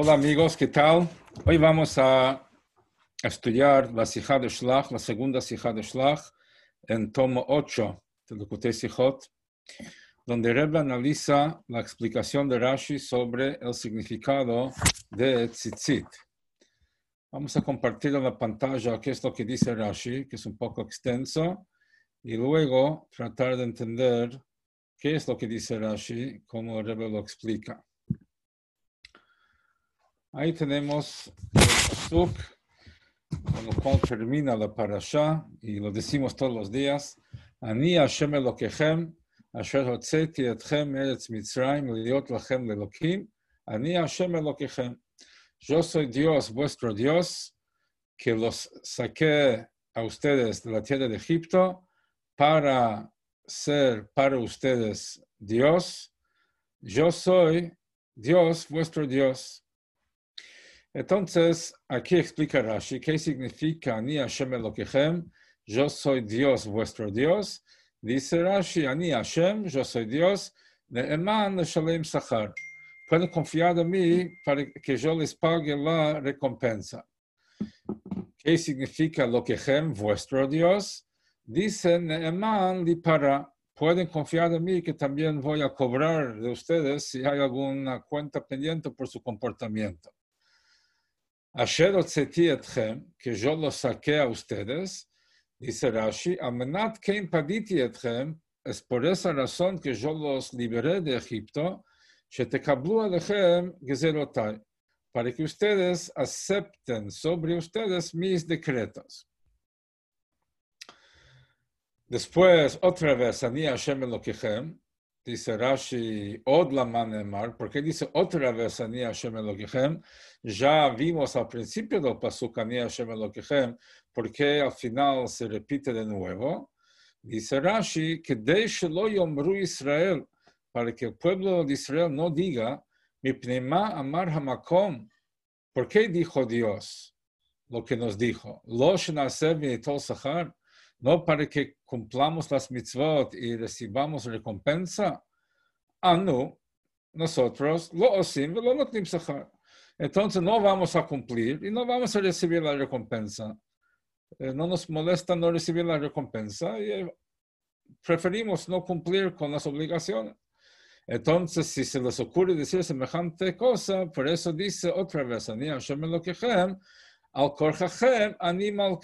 Hola amigos, ¿qué tal? Hoy vamos a estudiar la Sijá de Shlach, la segunda Sijá de Shlach, en tomo 8 de Lukutei Sijot, donde Rebbe analiza la explicación de Rashi sobre el significado de tzitzit. Vamos a compartir en la pantalla qué es lo que dice Rashi, que es un poco extenso, y luego tratar de entender qué es lo que dice Rashi, cómo Rebbe lo explica. Ahí tenemos el pasuk termina la parasha y lo decimos todos los días. Ani Hashem Elokechem, asher hotzeti etchem eretz Mitzrayim, liot lachem lelokim. Ani Hashem Elokechem. Yo soy Dios, vuestro Dios, que los saqué a ustedes de la tierra de Egipto para ser para ustedes Dios. Yo soy Dios, vuestro Dios. Entonces, aquí explica Rashi qué significa Ani Hashem Elokechem, yo soy Dios, vuestro Dios. Dice Rashi, Ani Hashem, yo soy Dios, Ne'eman Shalem Sachar. Pueden confiar en mí para que yo les pague la recompensa. ¿Qué significa Lokechem, vuestro Dios? Dice Ne'eman para. Pueden confiar en mí que también voy a cobrar de ustedes si hay alguna cuenta pendiente por su comportamiento. Asher etchem, que yo los saqué a ustedes, dice Rashi, amenat kein paditi etchem, es por esa razón que yo los liberé de Egipto, shetekablu alechem gezerotai, para que ustedes acepten sobre ustedes mis decretos. Después, otra vez, Ani Hashem dice Rashi, Od Lamanemar, ¿por qué dice otra vez Ani Hashem Elokechem? Ya vimos al principio del pasuk Ani Hashem Elokechem, porque al final se repite de nuevo. Dice Rashi, que Shelo Yomru Israel, para que el pueblo de Israel no diga, mi pneuma amar hamakom, ¿por qué dijo Dios lo que nos dijo? Lo shenasev tol sachar, no para que cumplamos las mitzvot y recibamos recompensa. Ah, no, nosotros lo osim lo notim. Entonces no vamos a cumplir y no vamos a recibir la recompensa. Eh, no nos molesta no recibir la recompensa y eh, preferimos no cumplir con las obligaciones. Entonces, si se les ocurre decir semejante cosa, por eso dice otra vez, al animal.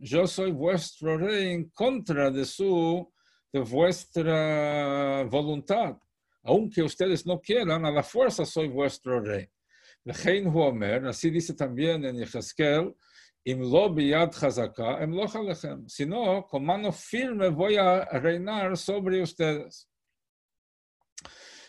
Yo soy vuestro rey en contra de su, de vuestra voluntad. Aunque ustedes no quieran, a la fuerza soy vuestro rey. Así dice también en chazaka, em. Si no, con mano firme voy a reinar sobre ustedes.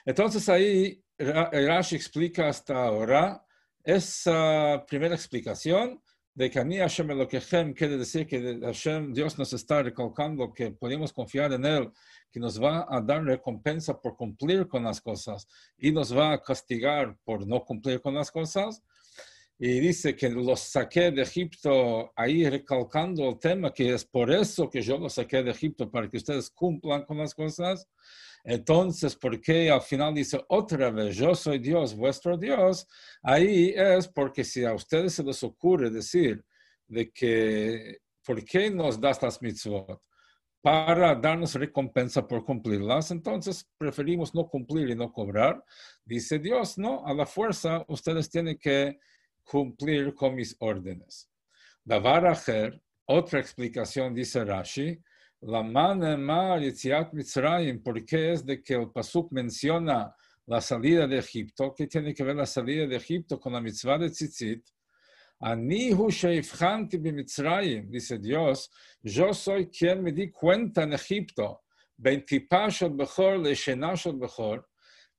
Entonces ahí Rashi explica hasta ahora esa primera explicación de que Ani Hashem Elokechem quiere decir que Hashem, Dios nos está recalcando que podemos confiar en Él, que nos va a dar recompensa por cumplir con las cosas y nos va a castigar por no cumplir con las cosas. Y dice que los saqué de Egipto, ahí recalcando el tema que es por eso que yo los saqué de Egipto, para que ustedes cumplan con las cosas. Entonces, ¿por qué al final dice otra vez, yo soy Dios, vuestro Dios? Ahí es porque si a ustedes se les ocurre decir de que, ¿por qué nos das las mitzvot? Para darnos recompensa por cumplirlas, entonces preferimos no cumplir y no cobrar. Dice Dios, no, a la fuerza ustedes tienen que cumplir con mis órdenes. Davar acher, otra explicación dice Rashi, la Manemar Yitziat Mitzrayim, porque es de que el Pasuk menciona la salida de Egipto, que tiene que ver la salida de Egipto con la mitzvah de Tzitzit. Anihu sheifchanti bimitzrayim, dice Dios, yo soy quien me di cuenta en Egipto,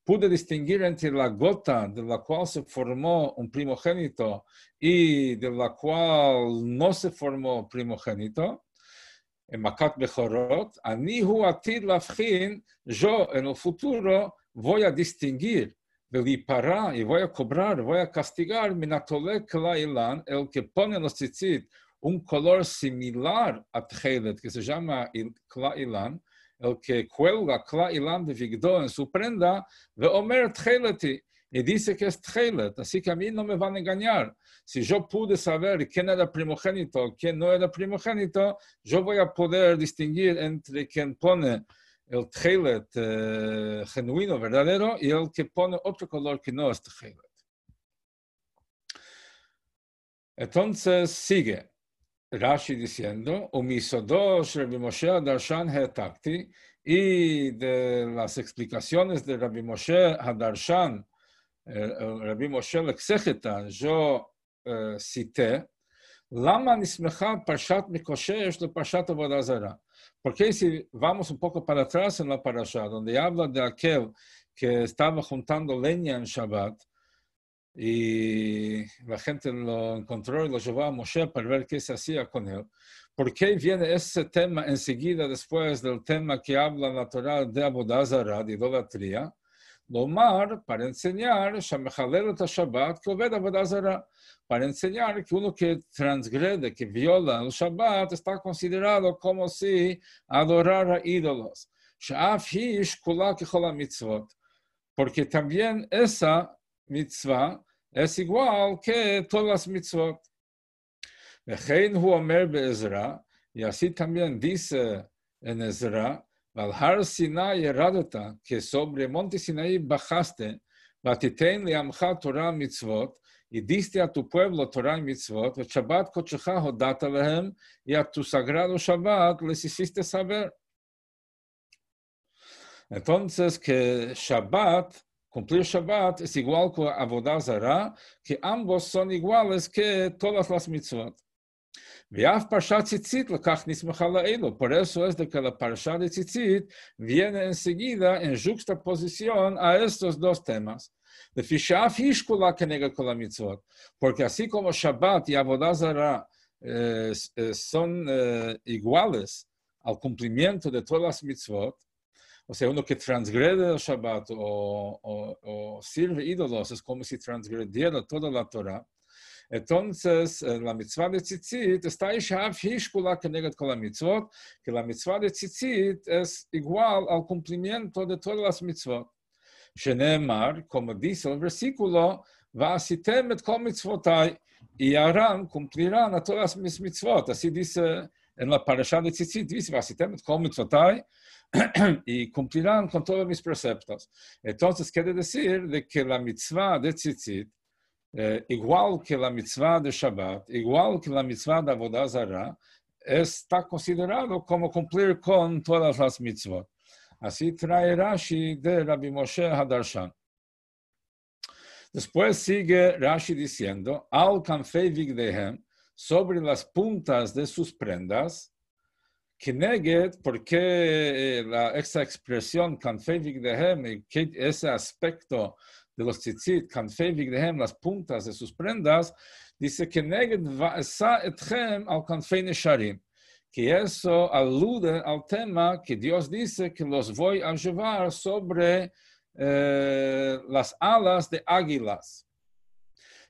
pude distinguir entre la gota de la cual se formó un primogénito y de la cual no se formó primogénito, en Makat Bechorot, Anihu Atid Lafchin, yo en el futuro voy a distinguir, para y voy a cobrar, voy a castigar Minatole Klailan, el que pone en los tzitzit un color similar a Tchelet, que se llama Klailan, el que cuelga Klailan de Vigdo en su prenda, ve Omer Tcheleti, y dice que es Tchelet, así que a mí no me van a engañar. Si yo pude saber quién era primogénito, quién no era primogénito, yo voy a poder distinguir entre quien pone el Tchelet eh, genuino, verdadero, y el que pone otro color que no es Tchelet. Entonces sigue Rashi diciendo, Umisodosh Rabbi Moshe Darshan Hetakti, y de las explicaciones de Rabbi Moshe Hadarshan, Moshe Lexechetan, yo eh, cité, Lama nismecha Parshat Mikoshesh de Parshat Avodazara. Porque si vamos un poco para atrás en la parasha, donde habla de aquel que estaba juntando leña en Shabbat, y la gente lo encontró y lo llevó a Moshe para ver qué se hacía con él. ¿Por qué viene ese tema enseguida después del tema que habla la Torah de Abodazara, de idolatría? Lomar, para enseñar, Shabbat, que obeda Abodazara, para enseñar que uno que transgrede, que viola el Shabbat, está considerado como si adorara ídolos. Porque también esa mitzvah es igual que todas las mitzvot. Y así también dice en Ezra, al har Sinai eradata, que sobre monte Sinai bajaste, batiten liamcha Torah mitzvot, y diste a tu pueblo Torah y mitzvot, el Shabbat kochecha hodata lehem, y a tu sagrado Shabbat les hiciste saber. Entonces, que Shabbat Cumplir Shabbat es igual que Avodazara, que ambos son iguales que todas las mitzvot. Por eso es de que la Parsha de Tzitzit viene enseguida en juxtaposición a estos dos temas. Porque así como Shabbat y Avodazara eh, eh, son eh, iguales al cumplimiento de todas las mitzvot, o sea, uno que transgrede el Shabbat o, sirve ídolos es como si transgrediera toda la Torah. Entonces, la mitzvah de tzitzit está Ishav Hishkula Kenegat con la mitzvot, que la mitzvah de tzitzit es igual al cumplimiento de todas las mitzvot. Shenemar, como dice el versículo, va a et kol mitzvotai, y harán, cumplirán a todas mis mitzvot. Así dice en la parasha de tzitzit, dice, va a et kol mitzvotai, y cumplirán con todos mis preceptos. Entonces, quiere decir de que la mitzvah de tzitzit, eh, igual que la mitzvah de Shabbat, igual que la mitzvah de Avodazara, está considerado como cumplir con todas las mitzvot. Así trae Rashi de Rabbi Moshe Hadarshan. Después sigue Rashi diciendo, al canfei vigdehem, sobre las puntas de sus prendas, Kineged, porque la, esa expresión Kanfei Vigdehem, ese aspecto de los tzitzit, Kanfei Vigdehem, las puntas de sus prendas, dice Kineged Va'esa Etchem al Kanfei Nesharim. Que eso alude al tema que Dios dice que los voy a llevar sobre eh, las alas de águilas.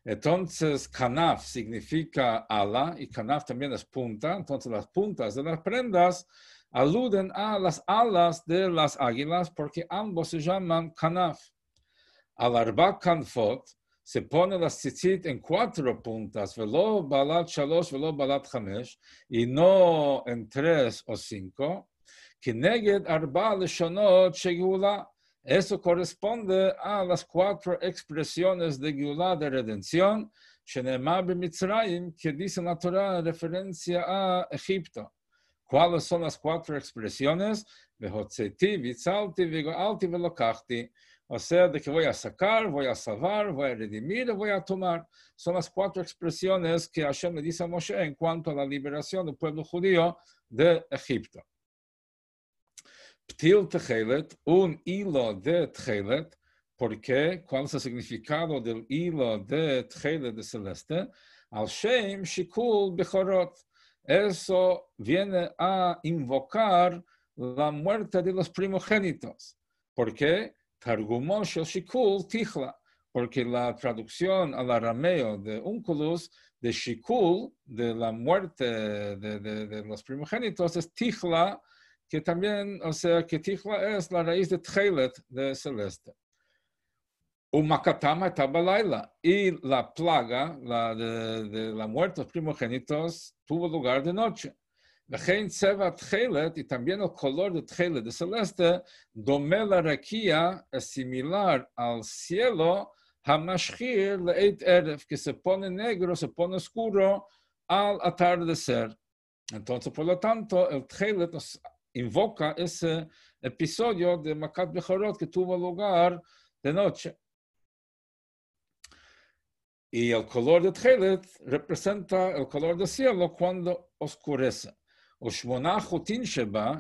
Entonces, kanaf significa ala y kanaf también es punta. Entonces, las puntas de las prendas aluden a las alas de las águilas porque ambos se llaman kanaf. Al arba kanfot se pone la tzitzit en cuatro puntas, velo balat shalosh, velo balat chamesh, y no en tres o cinco. neged arba leshonot shegula eso corresponde a las cuatro expresiones de Geulah de redención, que dice la Torah en referencia a Egipto. ¿Cuáles son las cuatro expresiones? O sea, de que voy a sacar, voy a salvar, voy a redimir, voy a tomar. Son las cuatro expresiones que Hashem le dice a Moshe en cuanto a la liberación del pueblo judío de Egipto. Ptil Techelet, un hilo de Techelet, porque ¿cuál es el significado del hilo de Techelet de Celeste? Al Shem Shikul Bechorot. Eso viene a invocar la muerte de los primogénitos. ¿Por qué? Targumos el Shikul Tichla. Porque la traducción al arameo de Unculus de Shikul, de la muerte de, los primogénitos, es Tichla, que también, o sea, que Tijla es la raíz de Tchelet de Celeste. Umakatam Balayla. Y la plaga la de, de la muerte de los primogénitos tuvo lugar de noche y también el color de Tchelet de celeste, domela raquía, es similar al cielo, Hamashchir Leit Eref, que se pone negro, se pone oscuro al atardecer. Entonces, por lo tanto, el Tchelet nos invoca ese episodio de Makat Bejarot que tuvo lugar de noche. Y el color de Tchelet representa el color del cielo cuando oscurece o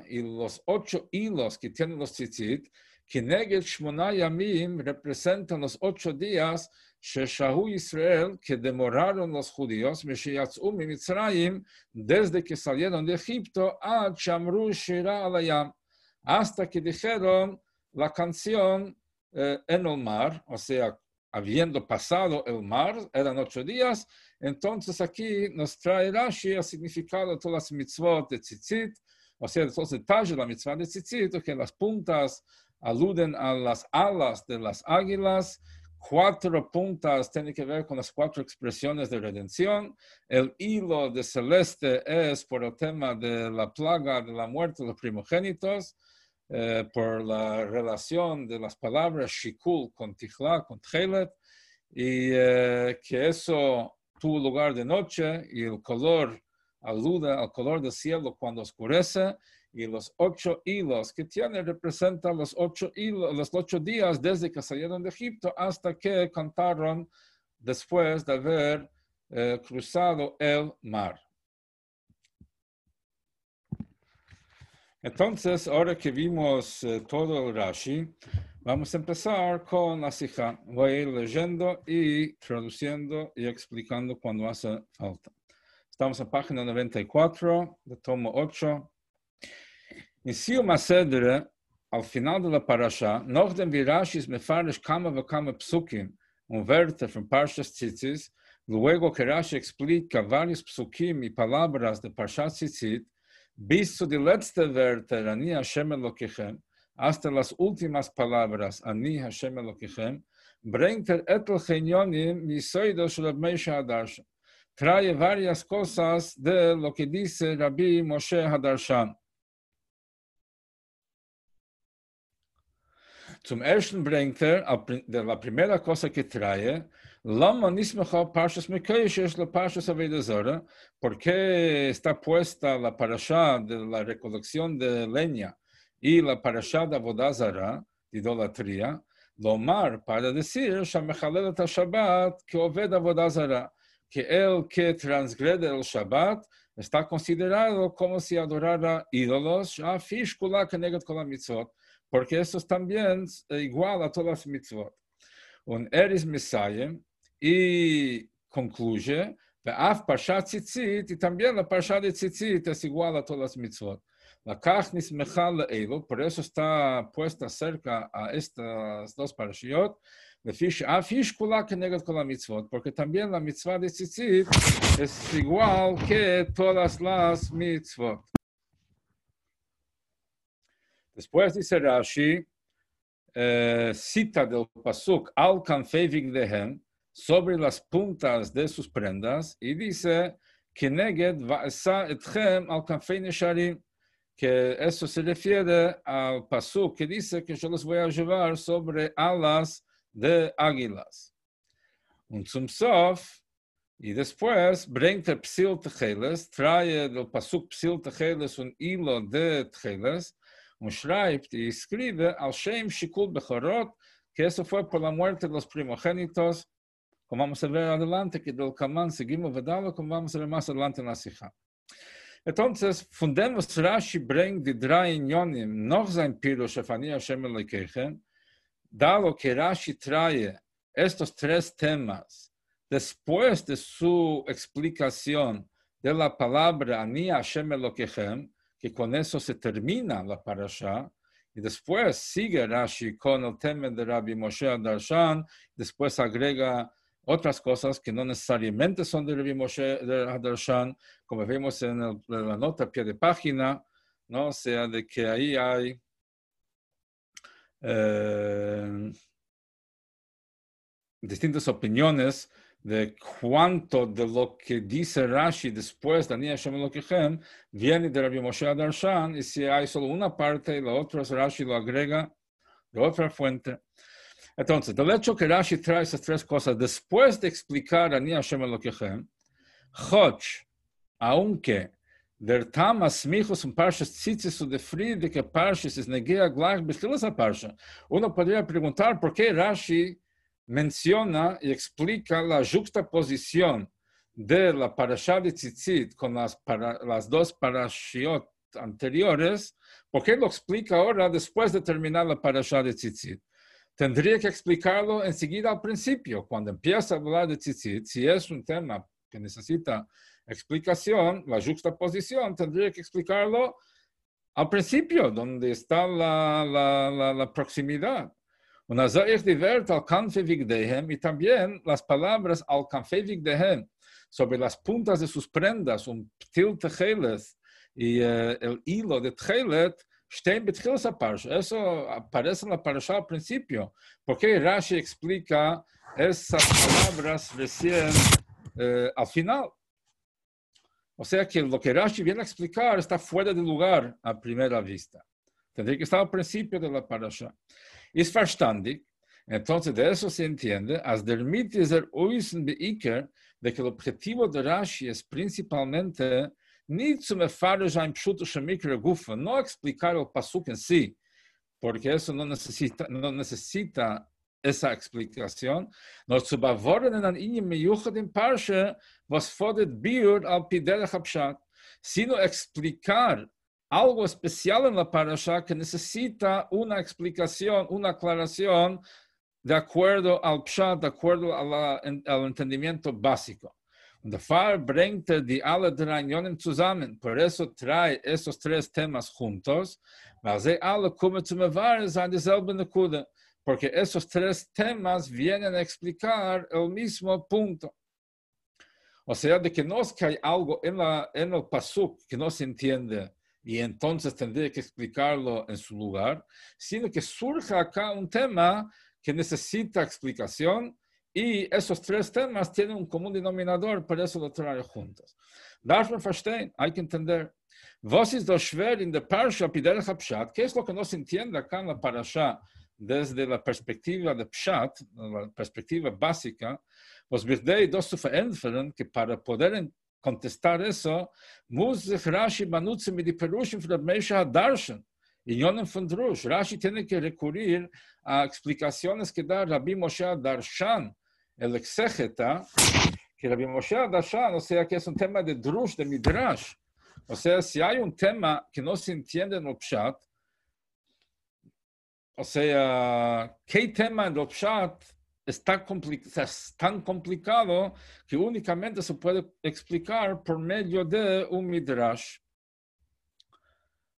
y los ocho hilos que tienen los tzitzit, Kineged Shmona representan los ocho días Sheshahu Israel que demoraron los judíos Meshiyatzu Mitzrayim desde que salieron de Egipto a Chamru Shira Alayam hasta que dijeron la canción en el mar, o sea, habiendo pasado el mar, eran ocho días, entonces aquí nos trae Rashi el significado de todas las mitzvot de tzitzit, o sea, de todos los detalles de la mitzvah de tzitzit, que las puntas aluden a las alas de las águilas, cuatro puntas tienen que ver con las cuatro expresiones de redención. El hilo de celeste es por el tema de la plaga de la muerte de los primogénitos, eh, por la relación de las palabras shikul con tijla, con tchelet, y eh, que eso tuvo lugar de noche y el color aluda al color del cielo cuando oscurece y los ocho hilos que tiene representan los ocho, hilos, los ocho días desde que salieron de Egipto hasta que cantaron después de haber eh, cruzado el mar. Entonces, ahora que vimos eh, todo el Rashi, Vamos a empezar con la sija. Voy a ir leyendo y traduciendo y explicando cuando hace falta. Estamos en página 94 de tomo 8. En Sium Asedre, al final de la parasha, noch dem Virashis mefarish kama kama psukim, un verte from Parshas Tzitzis, luego que Rashi explica varios psukim y palabras de Parshas Tzitzit, bis zu die letzte Werte, Rani Hashem Elokechem, hasta las últimas palabras, Ani Hashem Elokechem, bringt er etel genyonim misoido shel Meisha Hadarshan. Trae varias cosas de lo que dice Rabbi Moshe Hadarshan. Zum ersten bringt er, de la primera cosa que trae, La Avedazora, porque está puesta la parasha de la recolección de leña y la parashá de Avodazara, de idolatría, Lomar, para decir, Shabbat, que Oved Avodazara, que el que transgrede el Shabbat está considerado como si adorara ídolos, Afishkula Kenegat Kol mitzvot, porque eso es también igual a todas las mitzvot. Un Eris Mesayem, y concluye, Tzitzit, y también la Parshat de Tzitzit es igual a todas las mitzvot. La Kachnis Mechal Eilu, por eso está puesta cerca a estas dos parashiot, Afish Kula Kenegat Kol Mitzvot, porque también la mitzvah de Tzitzit es igual que todas las mitzvot. Después dice Rashi, eh, cita del Pasuk, Al Kanfevig Dehem, sobre las puntas de sus prendas, y dice, que eso se refiere al paso que dice que yo los voy a llevar sobre alas de águilas. Un zum y después, bringt el psil techeles, trae del pasuk psil techeles un hilo de techeles, un y escribe al Shem Shikul Bechorot, que eso fue por la muerte de los primogénitos, como vamos a ver adelante, que del Kaman seguimos vedalo, como vamos a ver más adelante en la Sija. Entonces, fundemos Rashi bringt die drei Inyonim noch sein Pirush auf Ani Hashem Elokeichem, dado que Rashi trae estos tres temas después de su explicación de la palabra Ani Hashem Elokeichem, que con eso se termina la parasha, y después sigue Rashi con el tema de Rabbi Moshe Darshan, después agrega otras cosas que no necesariamente son de Rabbi Moshe de como vemos en, la nota a pie de página, ¿no? O sea, de que ahí hay... Eh, distintas opiniones de cuánto de lo que dice Rashi después de Ani Hashem Elokechem viene de Rabbi Moshe Adarshan y si hay solo una parte y la otra Rashi lo agrega de otra fuente. Entonces, del hecho que Rashi trae esas tres cosas después de explicar Ani Hashem Elokechem, Choch, aunque der Tam Asmichus un Parshas Tzitzis de que Parshas es negea gleich bechilas a Parsha, uno podría preguntar por qué Rashi menciona y explica la juxtaposición de la parasha de Tzitzit con las, para, las dos parashiot anteriores, ¿por qué lo explica ahora después de terminar la parasha de Tzitzit? Tendría que explicarlo enseguida al principio, cuando empieza a hablar de Tzitzit, si es un tema que necesita explicación, la juxtaposición, tendría que explicarlo al principio, donde está la, la, la, la proximidad. Una al y también las palabras al sobre las puntas de sus prendas, un ptil y uh, el hilo de techelet, stehen betchilas a parsha. Eso aparece en la parsha al principio. porque Rashi explica esas palabras recién uh, al final? O sea que lo que Rashi viene a explicar está fuera de lugar a primera vista. Tendría que estar al principio de la parasha. ist verstandig. Entonces, de eso se entiende, as der mit dieser Uisen beiker, de que el objetivo de Rashi es principalmente no explicar el pasuk en sí, porque eso no necesita, no necesita esa explicación, no zu beworren an ihnen meyuchat in Parsha, was fordert biur al piderech abshat, sino explicar algo especial en la parasha que necesita una explicación, una aclaración de acuerdo al pshat, de acuerdo la, al entendimiento básico. Der Fall bringt die alle drei Unionen zusammen. Por eso trae esos tres temas juntos, weil sie alle kommen zum Erwahren sein dieselbe Nekude. Porque esos tres temas vienen a explicar el mismo punto. O sea, de que no es que hay algo en, la, en el pasuk que no se entiende y entonces tendría que explicarlo en su lugar, sino que surge acá un tema que necesita explicación y esos tres temas tienen un común denominador, por eso lo trae juntos. Darf man verstehen, hay que entender. Was ist das schwer in der Parsha Piderech Pshat? ¿Qué es lo que no se entiende acá en la Parasha desde la perspectiva de Pshat, la perspectiva básica? Was wird dos zu verändern, que para poder contestar eso, muss sich Rashi benutzen mit den Perushim von der Mesha Darshan. In Yonem von Drush, Rashi tiene que recurrir a explicaciones que da Rabbi Moshe Darshan, el exégeta, que Rabbi Moshe Darshan, o sea, que es un tema de Drush, de Midrash. O sea, si hay un tema que no se entiende en el Pshat, o sea, ¿qué tema en el Pshat es tan, es tan, complicado que únicamente se puede explicar por medio de un midrash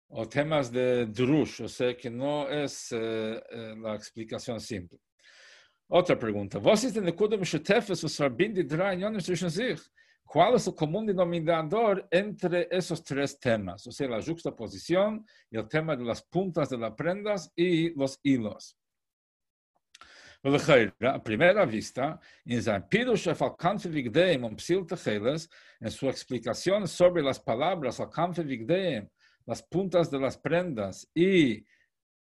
o temas de drush, o sea que no es eh, eh, la explicación simple. Otra pregunta. Was ist denn Kuda Mishetefes, was verbindet drei Unionen zwischen sich? ¿Cuál es el común denominador entre esos tres temas? O sea, la juxtaposición y el tema de las puntas de las prendas y los hilos. A primeira vista, um en su explicación sobre las palabras las puntas de las prendas y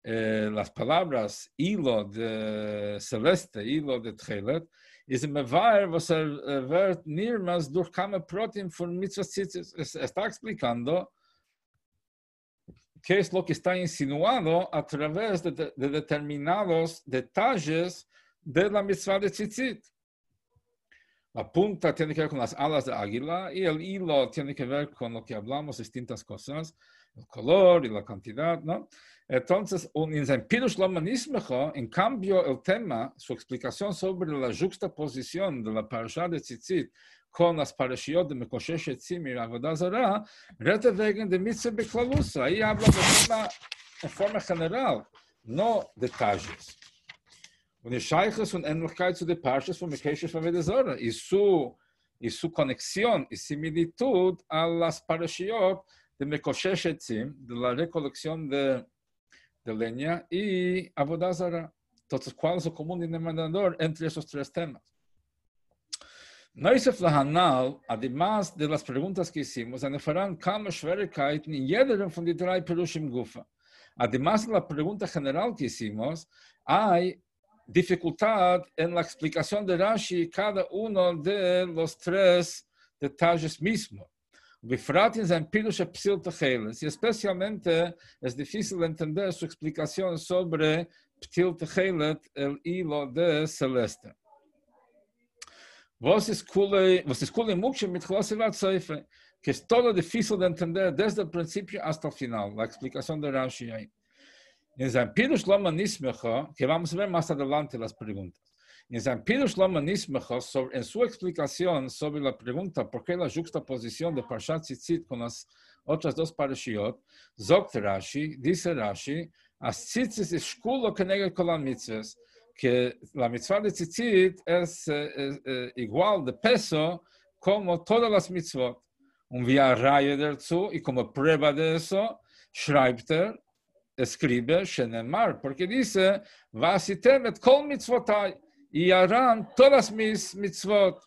eh, las palabras hilo de celeste, hilo de Tchelet, is im Mevaer, was er wird nirmals durch Kame Protein von. Está explicando qué es lo que está insinuado a través de, de, de determinados detalles de la mitzvah de tzitzit. La punta tiene que ver con las alas de águila y el hilo tiene que ver con lo que hablamos, distintas cosas, el color y la cantidad, ¿no? Entonces, Lamanismecho, en cambio, el tema, su explicación sobre la juxtaposición de la parasha de tzitzit con las parashiot de Mekoshesh Etzim y Avodazara, rete wegen de mitzvah beklalusa. Ahí habla de tema en forma general, no detalles. Und es Scheiches von Ähnlichkeit zu den Parshas von Mekeshes von Vedezora. Y su, y su conexión y similitud a las parashiot de Mekoshesh Etzim, de la recolección de, de leña y Avodazara. Entonces, ¿cuál es el común denominador entre esos tres temas? Neusef Lahanal, además de las preguntas que hicimos. Además de la pregunta general que hicimos, hay dificultad en la explicación de Rashi cada uno de los tres detalles mismos. Bifrat in sein Pirush Psil Techeles, y especialmente es difícil entender su explicación sobre Ptil Techelet, el hilo de Celeste. Vos es cule, vos es cule mucho mit Chlosivat Seife, que es todo difícil de entender desde el principio hasta el final, la explicación de Rashi ahí. En sein Pirush Lama Nismecha, que vamos a ver más adelante las preguntas. En su explicación sobre la pregunta por qué la juxtaposición de Parshat Tzitzit con las otras dos parashiot, zogt Rashi, dice Rashi, es que la mitzvah de Tzitzit es, es, es igual de peso como todas las mitzvot. Un via raya dazu, y como prueba de eso, schreibt er, escribe Shenemar, porque dice, Vasitem et kol mitzvotai, y harán todas mis mitzvot.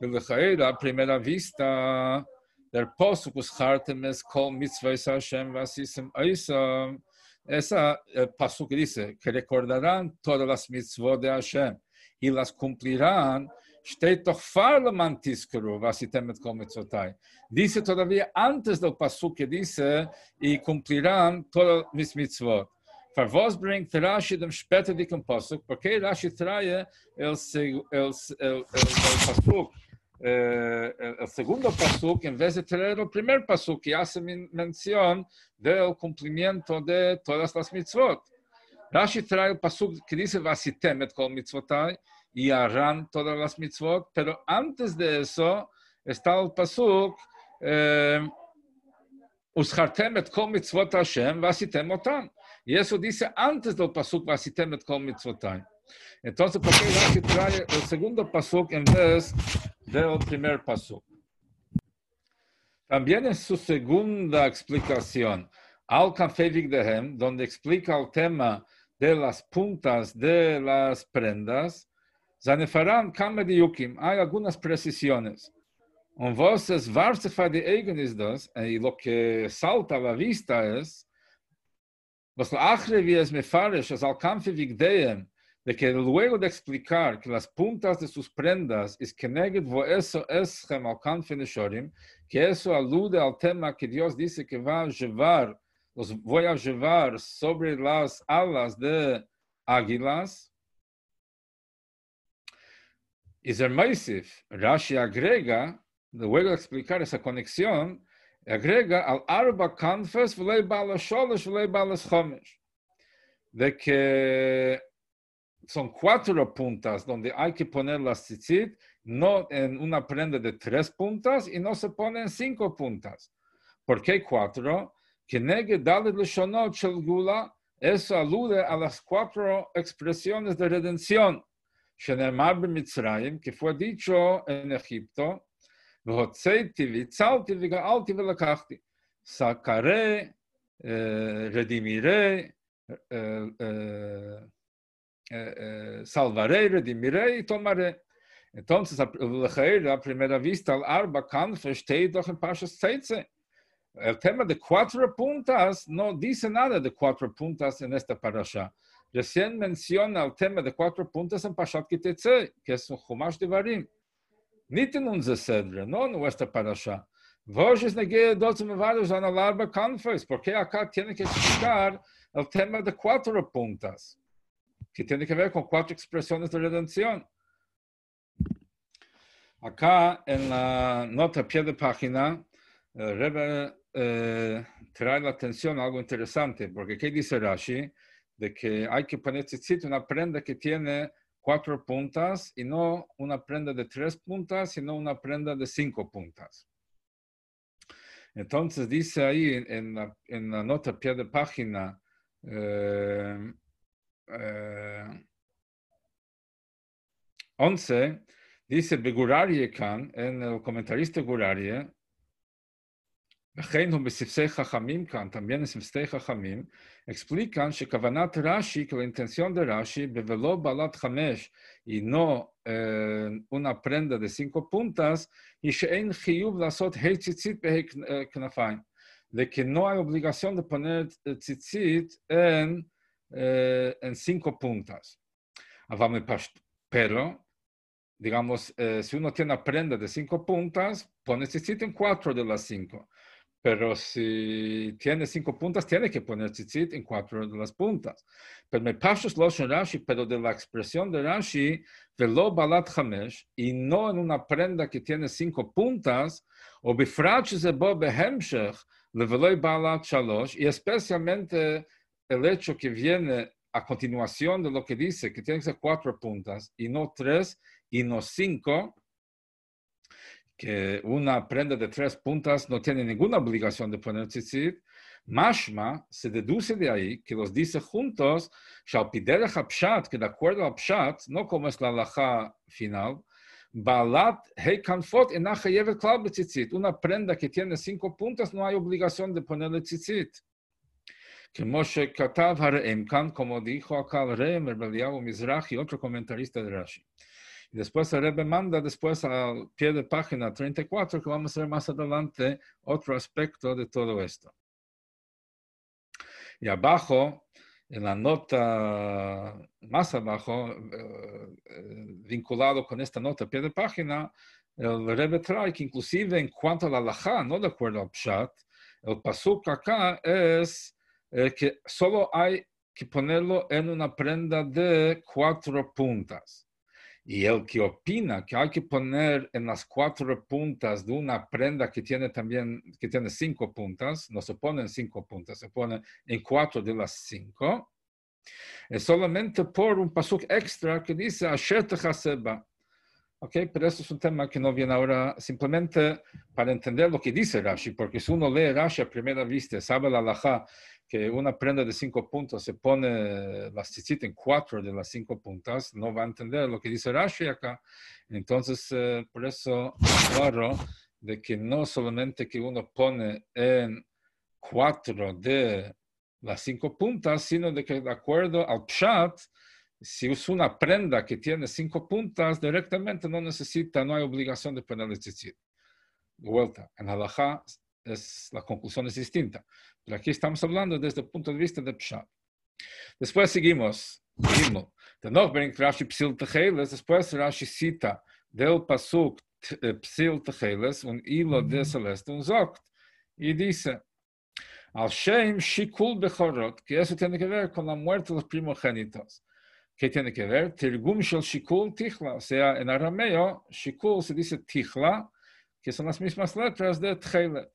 ולכאלה, a primera vista, der posuk ushartem es kol mitzvahs Hashem vasisem oisam, esa el pasuk dice que recordarán todas las mitzvot de Hashem y las cumplirán, steht doch farle mantiskuru, vasitem et kol mitzvotai. Dice todavía antes del pasuk que dice, y cumplirán todas mitzvot. Para vos bringt Rashi dem später dicken pasuk, porque Rashi trae el, el, el, el, pasuk, eh, el segundo pasuk en vez de traer el primer pasuk que hace mención del cumplimiento de todas las mitzvot. Rashi trae el pasuk que dice vasitem et kol mitzvotai y harán todas las mitzvot, pero antes de eso está el pasuk Uschartem et kol mitzvot Hashem vasitem otam. Y eso dice antes del pasuk vasitem et kol mitzvotai. Entonces, ¿por qué Rashi trae el segundo pasuk en vez del primer pasuk? También en su segunda explicación, al Kanfevik Dehem, donde explica el tema de las puntas de las prendas, Zanefaran Kamediukim, hay algunas precisiones. Und was es wahrscheinlich die Eigen ist das, y lo que salta a la vista es, was la achre wie es me farish, es al Kanfevik Dehem, de que luego de explicar que las puntas de sus prendas es que neged vo eso es al Kanfeneshorim, que eso alude al tema que Dios dice que va a llevar los voy a llevar sobre las alas de águilas. Zermaisif, Rashi agrega, luego de explicar esa conexión, agrega al arba kanfes v'lei balas sholosh v'lei balas chomesh. De que son cuatro puntas donde hay que poner las tzitzit, no en una prenda de tres puntas y no se ponen cinco puntas. ¿Por qué cuatro? que negue Dalet Leshonot Shel Gula, eso alude a las cuatro expresiones de redención. Shenemar Mitzrayim, que fue dicho en Egipto, Sacaré, eh, redimiré, eh, eh, eh, salvaré, redimiré y tomaré. Entonces, a, a primera vista, el arba canfe steht doch en Pashas Tzeitze. El tema de cuatro puntas no dice nada de cuatro puntas en esta parasha. Recién menciona el tema de cuatro puntas en Pashat Kitetse, que es un Chumash de Varim. Nicht in unser Sedre, no en nuestra parasha. Vos negué dos mevados en el arba conference, porque acá tiene que explicar el tema de cuatro puntas, que tiene que ver con cuatro expresiones de redención. Acá en la nota pie de página, el Rebbe eh, trae la atención a algo interesante, porque ¿qué dice Rashi? De que hay que poner tzitzit una prenda que tiene cuatro puntas y no una prenda de tres puntas, sino una prenda de cinco puntas. Entonces dice ahí en la, nota pie de página, eh, eh, 11, dice Begurarie en el comentarista Gurarie, también en Sifsei Chachamim, explican que Kavanat Rashi, que la intención de Rashi, Bevelo Balat Hamesh, y no eh, una prenda de cinco puntas, y Shein Chiyuv Lasot Knafaim, de que no hay obligación de poner tzitzit en, eh, en cinco puntas. Pero, digamos, eh, si uno tiene una prenda de cinco puntas, pone tzitzit en cuatro de las cinco. Pero si tiene cinco puntas, tiene que poner tzitzit en cuatro de las puntas. Pero me pashos los Rashi, pero de la expresión de Rashi, velo balat hamesh, y no en una prenda que tiene cinco puntas, o bifrach bo behemshech, leveloy balat shalosh, y especialmente el hecho que viene a continuación de lo que dice, que tiene que ser cuatro puntas, y no tres, y no cinco, que una prenda de tres puntas no tiene ninguna obligación de poner tzitzit, Mashma se deduce de ahí que los dice juntos, Shalpiderech Pshat, que de acuerdo a Pshat, no como es la halajá final, Balat Heikanfot enachayevet klal tzitzit, una prenda que tiene cinco puntas no hay obligación de ponerle tzitzit. Que Moshe Katav Hareemkan, como dijo acá el rey Merbeliahu Mizrahi, otro comentarista de Rashi. Y después el Rebbe manda después al pie de página 34 que vamos a ver más adelante otro aspecto de todo esto. Y abajo, en la nota más abajo, eh, vinculado con esta nota, pie de página, el Rebbe trae que inclusive en cuanto a la laja, no de acuerdo al Pshat, el pasuk acá es eh, que solo hay que ponerlo en una prenda de cuatro puntas. Y el que opina que hay que poner en las cuatro puntas de una prenda que tiene también, que tiene cinco puntas, no se pone en cinco puntas, se pone en cuatro de las cinco, es solamente por un pasuk extra que dice Asher Haseba. Ok, pero eso es un tema que no viene ahora simplemente para entender lo que dice Rashi, porque si uno lee Rashi a primera vista, sabe la halajá que una prenda de cinco puntos se pone la tzitzit en cuatro de las cinco puntas, no va a entender lo que dice Rashi acá. Entonces, eh, por eso, claro, de que no solamente que uno pone en cuatro de las cinco puntas, sino de que de acuerdo al pshat, si usa una prenda que tiene cinco puntas, directamente no necesita, no hay obligación de ponerle tzitzit. De vuelta, en halajá es, la conclusión es distinta. Pero aquí estamos hablando desde el punto de vista de Pshat. Después seguimos. Bringt Rashi Psil Techeles, después Rashi cita del Pasuk eh, Psil Techeles, un hilo de Celeste, un Zokt, y dice, al Shem Shikul Bechorot, que eso tiene que ver con la muerte de los primogénitos. ¿Qué tiene que ver? Tirgum Shel Shikul Tichla, o sea, en arameo, Shikul se dice Tichla, que son las mismas letras de Tchelet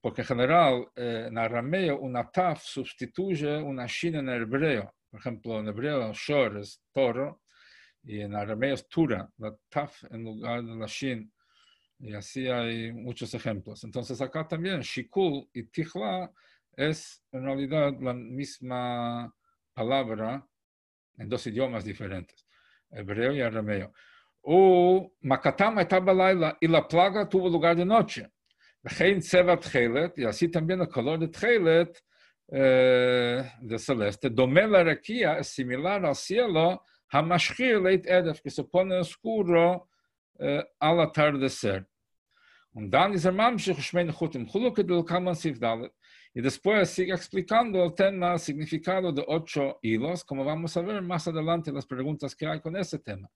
porque en general eh, en arameo una taf sustituye una shin en hebreo. Por ejemplo, en hebreo shor es toro y en arameo es tura, la taf en lugar de la shin. Y así hay muchos ejemplos. Entonces acá también shikul y tichla es en realidad la misma palabra en dos idiomas diferentes, hebreo y arameo. O Makatama estaba y la plaga tuvo lugar de noche y así también el color de Tchelet eh, de celeste, domé la raquía, es similar al cielo, Hamashchir leit edef, que se pone oscuro eh, al atardecer. Und dann ist er mamshich shmein chutim chuluke del kaman sifdalet. Y después sigue explicando el tema, significado de ocho hilos, como vamos a ver más adelante las preguntas que hay con ese tema.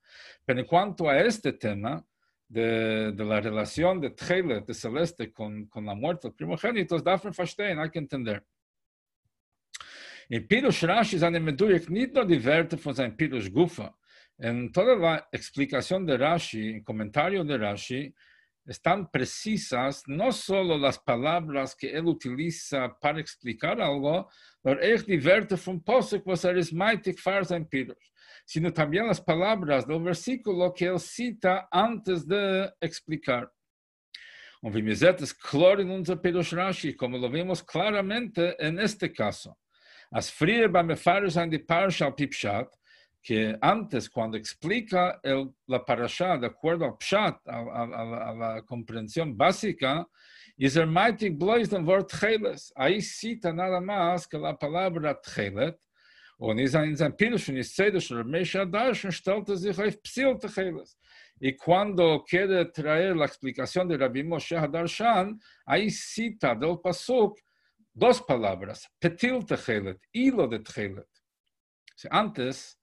Pero en cuanto a este tema, de, de la relación de Tchele, de Celeste, con, con la muerte de los primogénitos, darf man hay que entender. En Pirush Rashi seine Meduyek nicht nur die Werte von Pirush Gufa. En toda la explicación de Rashi, en comentario de Rashi, están precisas no solo las palabras que él utiliza para explicar algo, pero echt die Werte von Posek, was er ist meitig Pirush sino también las palabras del versículo que él cita antes de explicar. Es klar in unser Rashi, como lo vemos claramente en este caso. As früher beim sein die Parsha Pipshat, que antes, cuando explica el, la parasha de acuerdo al pshat, a, a, a, a la comprensión básica, is er meitig bloß dem Wort Tcheles. Ahí cita nada más que la palabra Tchelet, und in sein, stellte sich auf. Y cuando quiere traer la explicación de Rabbi Moshe Hadarshan, ahí cita del Pasuk dos palabras, Petil Techelet, hilo de Techelet. Antes,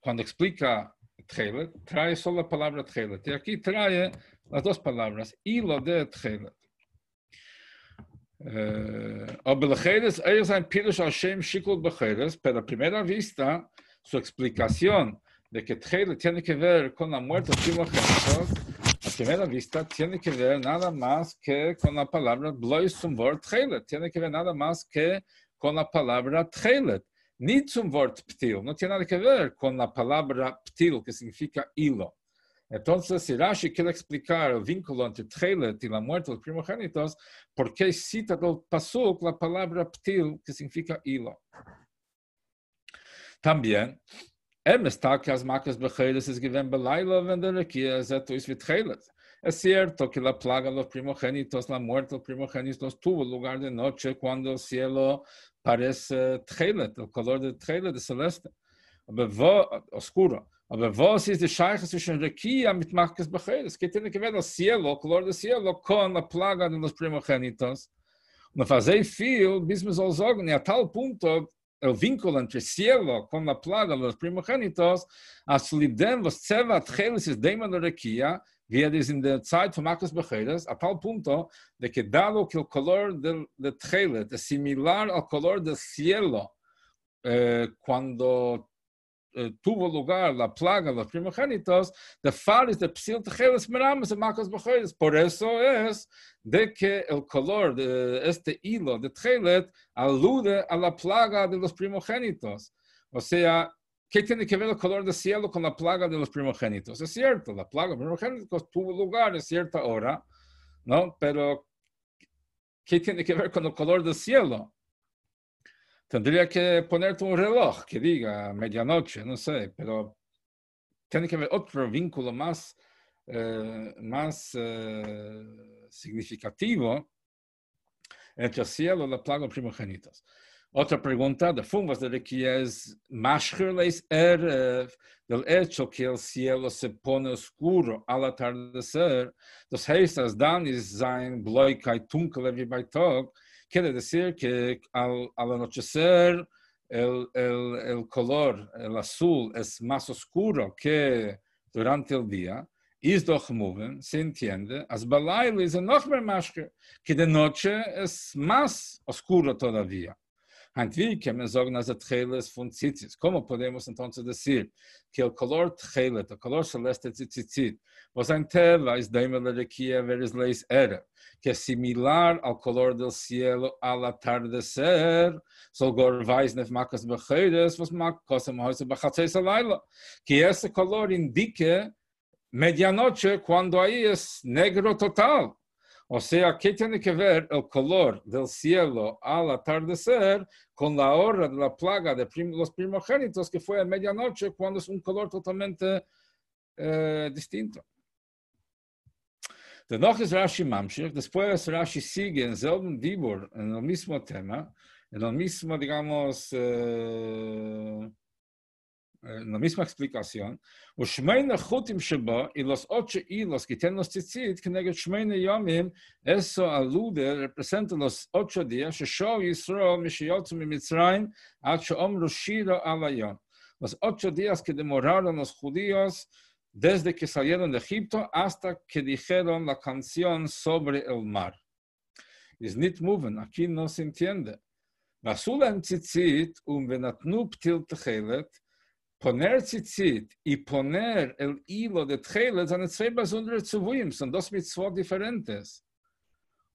cuando explica Tchelet, trae solo la palabra Tchelet. Y aquí trae las dos palabras, hilo de Tchelet. Uh, aber Lecheres, ellos han Pirush Hashem Shikul Becheres, pero a primera vista, su explicación de que Tchelet tiene que ver con la muerte primogénitos, a primera vista tiene que ver nada más que con la palabra Blois zum Wort Tchelet, tiene que ver nada más que con la palabra Tchelet. Ni zum Wort Ptil, no tiene nada que ver con la palabra Ptil, que significa hilo. Entonces, si Rashi quiere explicar el vínculo entre Tchelet y la muerte de los primogénitos, ¿por qué cita del Pasuk la palabra Ptil, que significa hilo? También, Em es es es. Es cierto que la plaga de los primogénitos, la muerte de los primogénitos tuvo lugar de noche cuando el cielo parece tchelet, el color de tchelet de celeste, oscuro. Aber was ist die Scheiche zwischen Rekia mit Machkes Becheres? Que tiene que ver el cielo, el color del cielo, con la plaga de los primogénitos. No fazer fio, mesmo soll sagen, a tal punto, el vínculo entre cielo con la plaga de los primogénitos, als libden was Tseva Tchelis ist Dema de Rekia, wie er ist in der Zeit von Marcos Becheres, a tal punto de que dado que el color del, de Tchelet es similar al color del cielo, eh, cuando eh, tuvo lugar la plaga de los primogénitos, de fares de Psil Tchelis Merames de Marcos Becheres. Por eso es de que el color de este hilo de Tchelet alude a la plaga de los primogénitos. O sea, ¿qué tiene que ver el color del cielo con la plaga de los primogénitos? Es cierto, la plaga de los primogénitos tuvo lugar en cierta hora, ¿no? Pero, ¿qué tiene que ver con el color del cielo? Tendría que ponerte un reloj que diga medianoche, no sé, pero tiene que haber otro vínculo más, eh, más eh, significativo entre el cielo y la plaga de primogénitos. Otra pregunta de Fumas de que es Mashkerles Erev, del hecho que el cielo se pone oscuro al atardecer, das heißt, als dann ist sein Bläuigkeit dunkel wie bei quiere decir que al, anochecer el, color, el azul, es más oscuro que durante el día. Ist doch moving, se entiende, as Balail ist noch mehr que de noche es más oscuro todavía. Wie que me sagen as Tcheles von Tzitzit. ¿Cómo podemos entonces decir que el color Tchelet, el color celeste de Tzitzit, was ein Teva es daimel de Kia veres leis era, que es similar al color del cielo al atardecer, sogar weiß nef makas becheres, was makas am heute bachatzeis alayla, que ese color indique medianoche cuando ahí es negro total. O sea, ¿qué tiene que ver el color del cielo al atardecer con la hora de la plaga de los primogénitos que fue a medianoche cuando es un color totalmente eh, distinto? Ist Rashi Mamshich, después Rashi sigue en selben Dibur, en el mismo tema, en el mismo, digamos, eh, Eh, la misma explicación, u shmeina chutim sheba y los ocho hilos que tienen los tzitzit, que negat shmeina yomim, eso alude, representa los ocho días, shesho Yisro mishiyotzu mi Mitzrayim, at sheomru shira alayon. Los ocho días que demoraron los judíos desde que salieron de Egipto hasta que dijeron la canción sobre el mar. Is nit moving, aquí no se entiende. Basula tzitzit, um venatnu ptil techelet, Poner Tzitzit y poner el hilo de Tchelet son zwei besondere Zuvuyim, son dos mitzvot diferentes.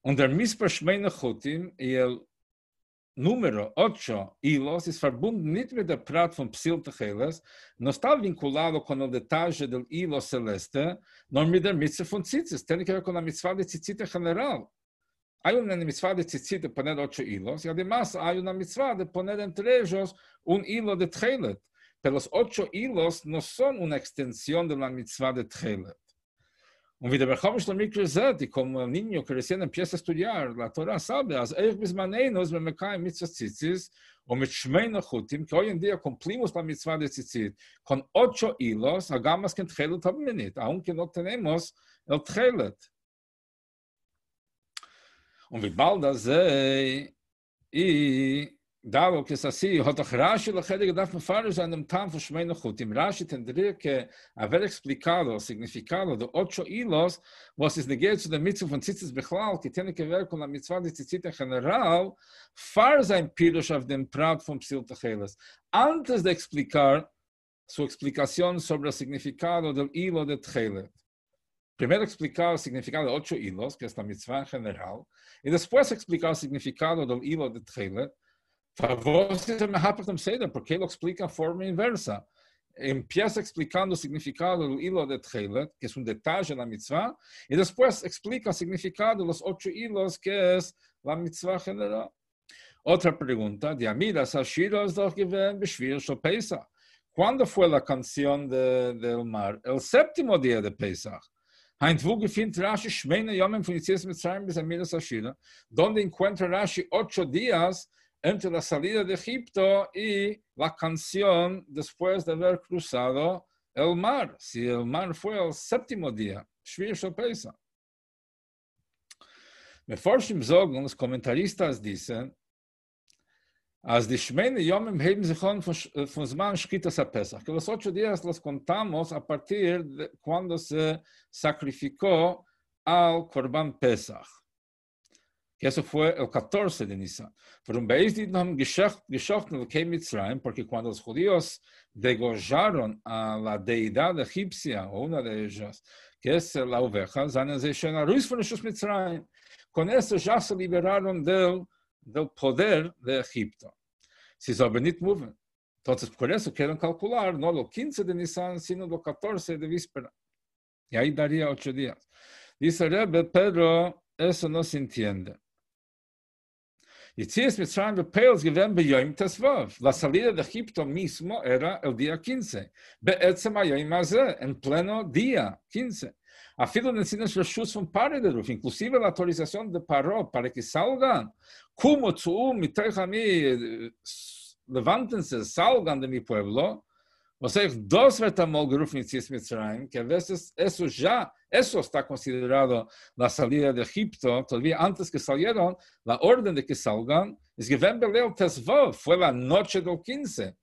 Und der Mispar Shmeine Chutim y el número 8 hilos es verbunden nicht mit der Prat von Psil Techeles, no está vinculado con el detalle del hilo celeste, no mit der Mitzvah von Tzitzit. Tiene que ver con la mitzvah de Tzitzit en general. Hay una mitzvah de Tzitzit de poner ocho hilos, y además hay una mitzvah de poner entre ellos un hilo de Tchelet. Pero los ocho hilos no son una extensión de la mitzvah de Tchelet. Und wie der Bechomisch der Mikro sagt, como el niño que recién empieza a estudiar la Torah sabe, as eich bis manenos, wenn wir kein mitzvah tzitzis, und mit Shmeina Chutim, que hoy en día cumplimos la mitzvah de tzitzit, con ocho hilos, hagamos que en Tchelet haben wir aunque no tenemos el Tchelet. Und wie bald das sei, i dado que es así, hat doch Rashi lo chede gedacht me fares an dem Tam von Shmeina Chutim. Rashi tendría que haber explicado significado de ocho hilos, was es negado zu der Mitzvah von Tzitzis Bechlal, que tiene que ver con la Mitzvah de Tzitzit en general, far sein Pirush auf dem Prat von Psil Techeles. Antes de explicar su explicación sobre el significado del hilo de Tchelet. Primero explicar el significado de ocho hilos, que es la mitzvah en general, y después explicar el significado del hilo de Tchelet, Seder, porque ele explica a forma inversa. Empieza explicando o significado do hilo de Tchelet, que é um detalhe na mitzvah, e depois explica o significado dos oito hilos, que é a mitzvah general. Outra pergunta, de beschwer schon Pesach. Quando foi a canção de, del mar? El sétimo dia de Pesach. Rashi donde encuentra Rashi ocho días entre la salida de Egipto y la canción después de haber cruzado el mar. Si el mar fue el séptimo día, Shvir Shopesa. Zogen, los comentaristas dicen, As die Shmeine Yomim von Zman Shkitas a Pesach, que los ocho días los contamos a partir de cuando se sacrificó al Korban Pesach. Que eso fue el 14 de Nisan. Porque cuando los judíos degollaron a la deidad egipcia, o una de ellas, que es la oveja. Con eso ya se liberaron del, del poder de Egipto. Si mueven. Entonces, por eso quieren calcular no lo 15 de Nisan, sino lo 14 de víspera. Y ahí daría ocho días. Dice Rebbe, pero eso no se entiende. Yitzias Mitzrayim Bepeos bei Yom Tesvav. La salida de Egipto mismo era el día 15. Be'etzem HaYom Hazeh, en pleno día 15. A fila de ensinos Rashus von Parederuf, inclusive la autorización de Paró para que salgan. Como tzu'u mitech levántense, salgan de mi pueblo. O sea, dos vetamol gerufen Yitzias Mitzrayim, que a veces eso ya Eso está considerado la salida de Egipto, todavía antes que salieron, la orden de que salgan es que ven Beleo Tesvov, fue la noche del 15.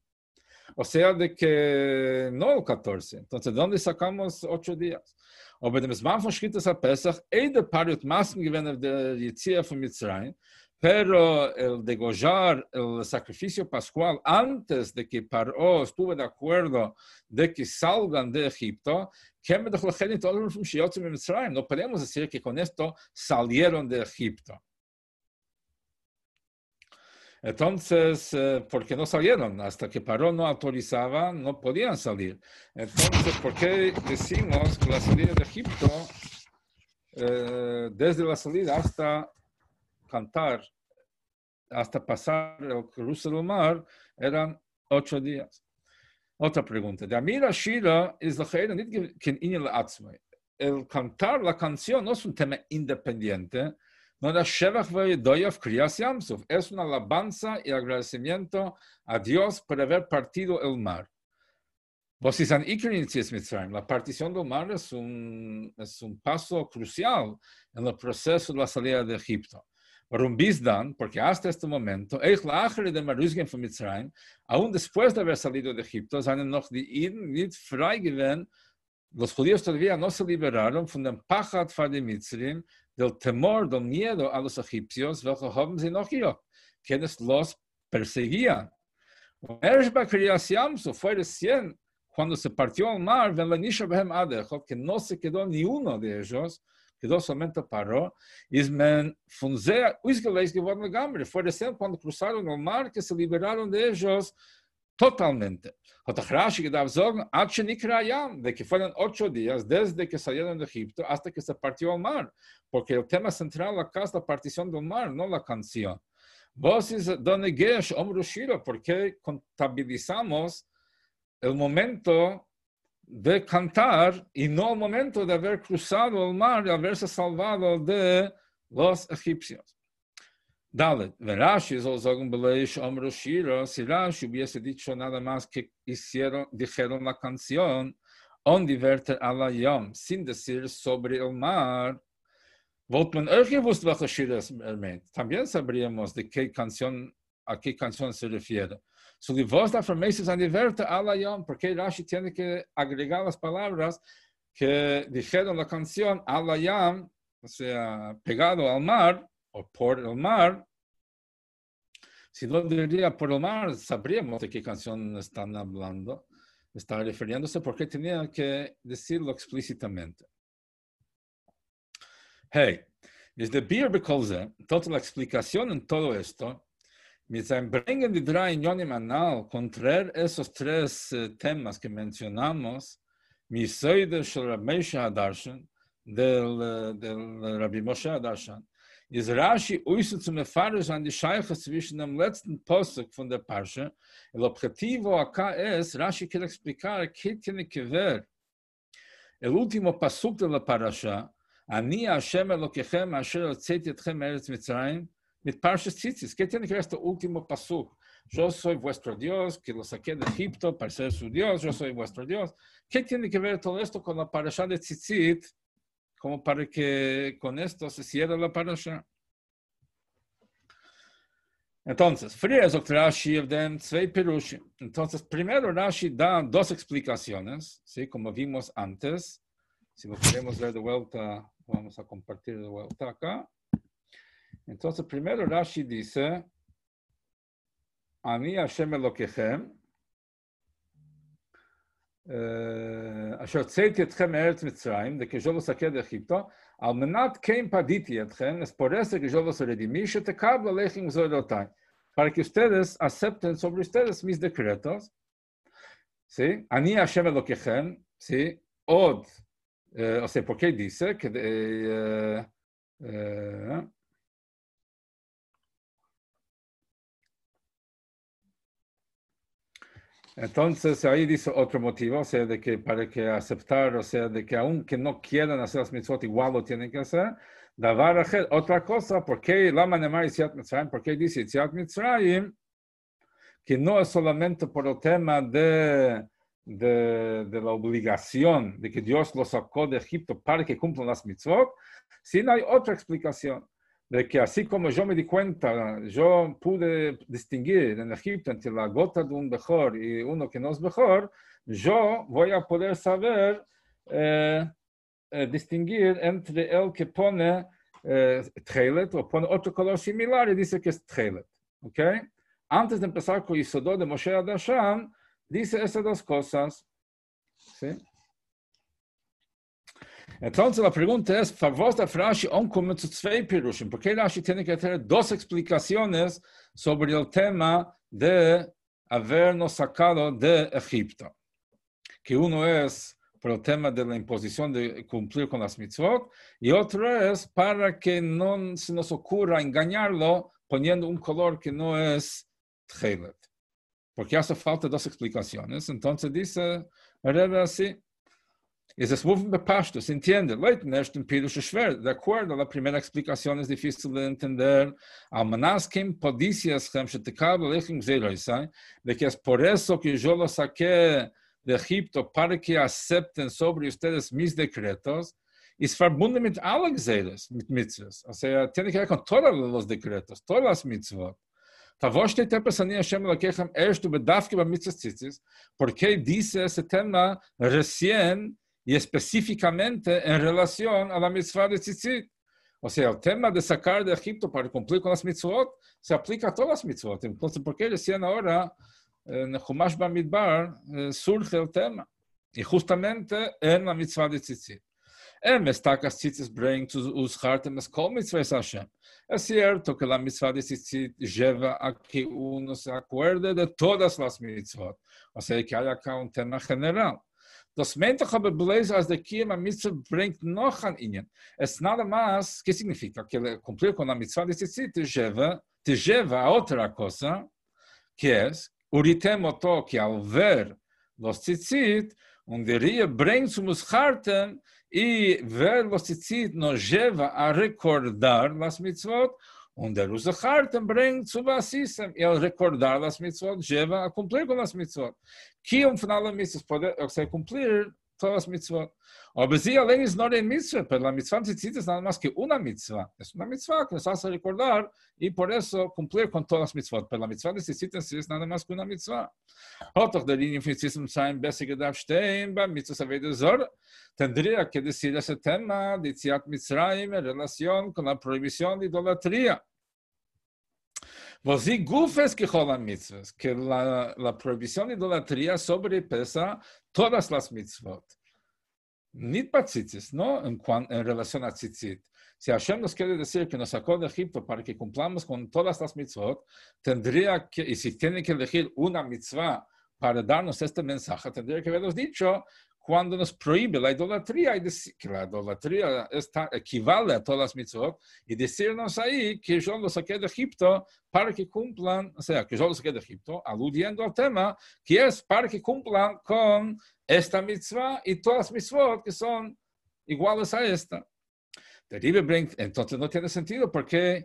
O sea, de que no el 14. Entonces, ¿de dónde sacamos ocho días? Aber dem Zman von Schrittes a Pesach, Eide Pariot Masken gewinnen der Yitzia von Mitzrayim, pero el degollar el sacrificio pascual antes de que Paró estuvo de acuerdo de que salgan de Egipto, no podemos decir que con esto salieron de Egipto. Entonces, eh, ¿por qué no salieron? Hasta que Paró no autorizaba, no podían salir. Entonces, ¿por qué decimos que la salida de Egipto, eh, desde la salida hasta cantar, hasta pasar el cruce del mar, eran ocho días? Otra pregunta. De Amira Shira es la. El cantar la canción no es un tema independiente, no. Es una alabanza y agradecimiento a Dios por haber partido el mar. La partición del mar es un, es un paso crucial en el proceso de la salida de Egipto. Warum bis dann? Porque hasta este momento, de aún después de haber salido de Egipto, seien noch die Iden nicht frei gewesen, los judíos todavía no se liberaron von dem Pachat von den del temor, del miedo a los egipcios, welche haben sie noch gehabt, quienes los perseguían. Yamsu fue recién cuando se partió el mar, que no se quedó ni uno de ellos, quedó somente paró, es men von sehr ausgelegt geworden legambre. Fue recién cuando cruzaron el mar que se liberaron de ellos totalmente. Hat Rashi gedacht sagen, Ache Nikrayam, de que fueron ocho días desde que salieron de Egipto hasta que se partió el mar, porque el tema central acá es la partición del mar, no la canción. Vos es donde Gesh Omrushiro, porque contabilizamos el momento de cantar y no el momento de haber cruzado el mar y haberse salvado de los egipcios. Dalet, Rashi soll sagen, Beleish Omro Shira, si Rashi hubiese dicho nada más que hicieron, dijeron la canción, on la yom, sin decir sobre el mar, wollte man auch gewusst. También sabríamos de qué canción, a qué canción se refiere. So die voz da formeses an diverte a la yom, porque Rashi tiene que agregar las palabras que dijeron la canción a la yom, o sea, pegado al mar, o por el mar, si no diría por el mar, sabríamos de qué canción están hablando, están refiriéndose, porque tenían que decirlo explícitamente. Hey, desde Bier Bekolze, toda la explicación en todo esto, mit seinem Bringen die drei Inyonim anal, contraer esos tres uh, temas que mencionamos, mi soide shel Rabbi Moshe Hadarshan, del, uh, del Rabbi Moshe Hadarshan, is Rashi uise zu mefarisch an die Scheiche zwischen dem letzten Posuk von der Parsha, el objetivo acá es, Rashi quiere explicar que tiene que ver el último pasuk de la Parasha, Ani Hashem Elokechem asher hotzeti etchem eretz Mitzrayim, ¿Qué tiene que ver este último pasuk? Yo soy vuestro Dios, que lo saqué de Egipto para ser su Dios, yo soy vuestro Dios. ¿Qué tiene que ver todo esto con la Parasha de Tzitzit? como para que con esto se cierre la parasha. Entonces, Fría sagt Rashi Pirushim. Entonces, primero Rashi da dos explicaciones, ¿sí? como vimos antes. Si lo queremos ver de vuelta, vamos a compartir de vuelta acá. Entonces, primero Rashi dice, Ani Hashem Elokechem, אשר צאתי אתכם מארץ מצרים, וכז'ולוס הקד אכיפתו, על מנת כן פדיתי אתכם, yo los redimí, שתקבלו לחם זולותיי, para que ustedes acepten sobre ustedes mis decretos, ¿sí? אני השם אלוקיכם, ¿sí? עוד, eh, o sea, ¿por qué dice? Que, eh, eh, Entonces ahí dice otro motivo, o sea, de que para que aceptar, o sea, de que aunque no quieran hacer las mitzvot, igual lo tienen que hacer. Otra cosa, ¿por qué Lama Nemar Yitziat Mitzrayim? ¿Por qué dice Yitziat Mitzrayim? Que no es solamente por el tema de, de, de, la obligación de que Dios los sacó de Egipto para que cumplan las mitzvot, sino hay otra explicación de que así como yo me di cuenta, yo pude distinguir en Egipto entre la gota de un mejor y uno que no es mejor, yo voy a poder saber eh, eh, distinguir entre el que pone eh, o pone otro color similar y dice que es tchelet. ¿okay? Antes de empezar con Isodó de Moshe Adasham, dice esas dos cosas. ¿sí? Entonces la pregunta es, ¿favor da Rashi on como zu zwei Pirushim? ¿Por qué Rashi tiene que tener dos explicaciones sobre el tema de habernos sacado de Egipto? Que uno es por el tema de la imposición de cumplir con las mitzvot y otro es para que no se nos ocurra engañarlo poniendo un color que no es tchelet. Porque hace falta dos explicaciones. Entonces dice, así, Es es movem bepasto, se entiende. Leite neste Pirush Shver, de acordo, a primeira explicação é difícil de entender. Almanaskim podiciaschem shetekab lechem zeroisai, de que es por eso que yo los saqué de Egipto para que acepten sobre ustedes mis decretos, es verbunden mit allen Gzeres, mit mitzvahs. O sea, tiene que ver con todos los decretos, todas las mitzvot. Favor steht der Person Hashem Elokechem erst über Dafke bei mitzvahs tzitzis, porque dice ese tema recién y específicamente en relación a la mitzvah de tzitzit. O sea, el tema de sacar de Egipto para cumplir con las mitzvot se aplica a todas las mitzvot. Entonces, ¿por qué recién ahora en Chumash Bamidbar eh, surge el tema? Y justamente en la mitzvah de tzitzit. Em estakas tzitzis bring to ushartem es kol mitzvah Hashem. Es cierto que la mitzvah de tzitzit lleva a que uno se acuerde de todas las mitzvot. O sea, que hay acá un tema general. Das meint doch aber blaze as de Kiyama Mitzvah bringt noch an ihnen. Es nada mais, que significa? Que ele cumprir com a mitzvah de Tzitzit te lleva, te lleva a outra coisa, que é, uritem oto, que ao ver los tzitzit, und der Rie bringt zum Uscharten, i ver los tzitzit no jeva a recordar las mitzvot, und der Uscharten bringt zu Basisem, e al recordar las mitzvot, jeva a cumplir con las mitzvot. Que um final da mitzvot pode ser cumplir todas as mitzvot. Aber sie allein ist nur eine mitzvah, pero la mitzvah es nada más que una mitzvah. Es una mitzvah que nos hace er recordar y por eso cumplir con todas las mitzvot. Pero la mitzvah de tzitzit es nada más que una mitzvah. Der Linie von Tzitzim sein besser gedarf stehen beim mitzvah Aveda Zor. Tendría que decir ese tema de Tziat Mitzrayim en relación con la prohibición de idolatría. Vos gufes que jolan mitzvahs, que la, la prohibición de idolatría sobrepesa todas las mitzvot. Nit para tzitzis, ¿no? En, en relación a tzitzit. Si Hashem nos quiere decir que nos sacó de Egipto para que cumplamos con todas las mitzvot, tendría que, y si tiene que elegir una mitzvah para darnos este mensaje, tendría que habernos dicho cuando nos prohíbe la idolatría, y decir, que la idolatría equivale a todas las mitzvot, y decirnos ahí que yo los saqué de Egipto para que cumplan, o sea, que yo los saqué de Egipto, aludiendo al tema, que es para que cumplan con esta mitzvah y todas las mitzvot que son iguales a esta. Entonces no tiene sentido porque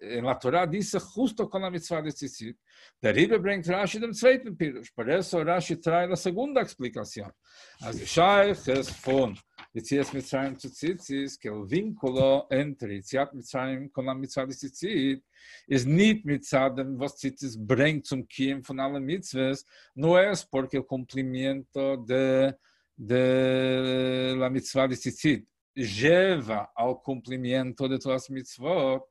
en la Torah dice justo con la mitzvah de tzitzit. Der Rebbe bringt Rashi dem zweiten Pirush. Por eso Rashi trae la segunda explicación. Als Shaykh es von Yitzias Mitzrayim zu Tzitzis, que el vínculo entre Yitziat Mitzrayim con la mitzvah de Tzitzit es nicht mitzadem, was Tzitzis bringt zum Kiem von allen mitzvahs, no es porque el cumplimiento de, de la mitzvah de Tzitzit lleva al cumplimiento de todas las mitzvot,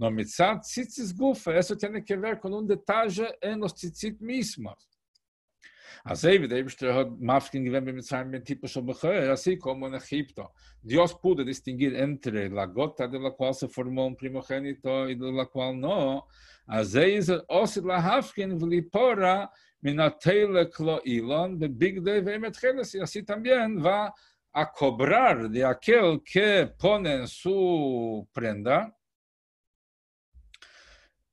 No mitzat tzitzis gufa, eso tiene que ver con un detalle en los tzitzit mismos. Así, bechör, así como en Egipto. Dios pudo distinguir entre la gota de la cual se formó un primogénito y de la cual no. Así es el osid la Hafkin vlipora minatele klo ilon be big day ve metcheles. Y así también va a cobrar de aquel que pone en su prenda,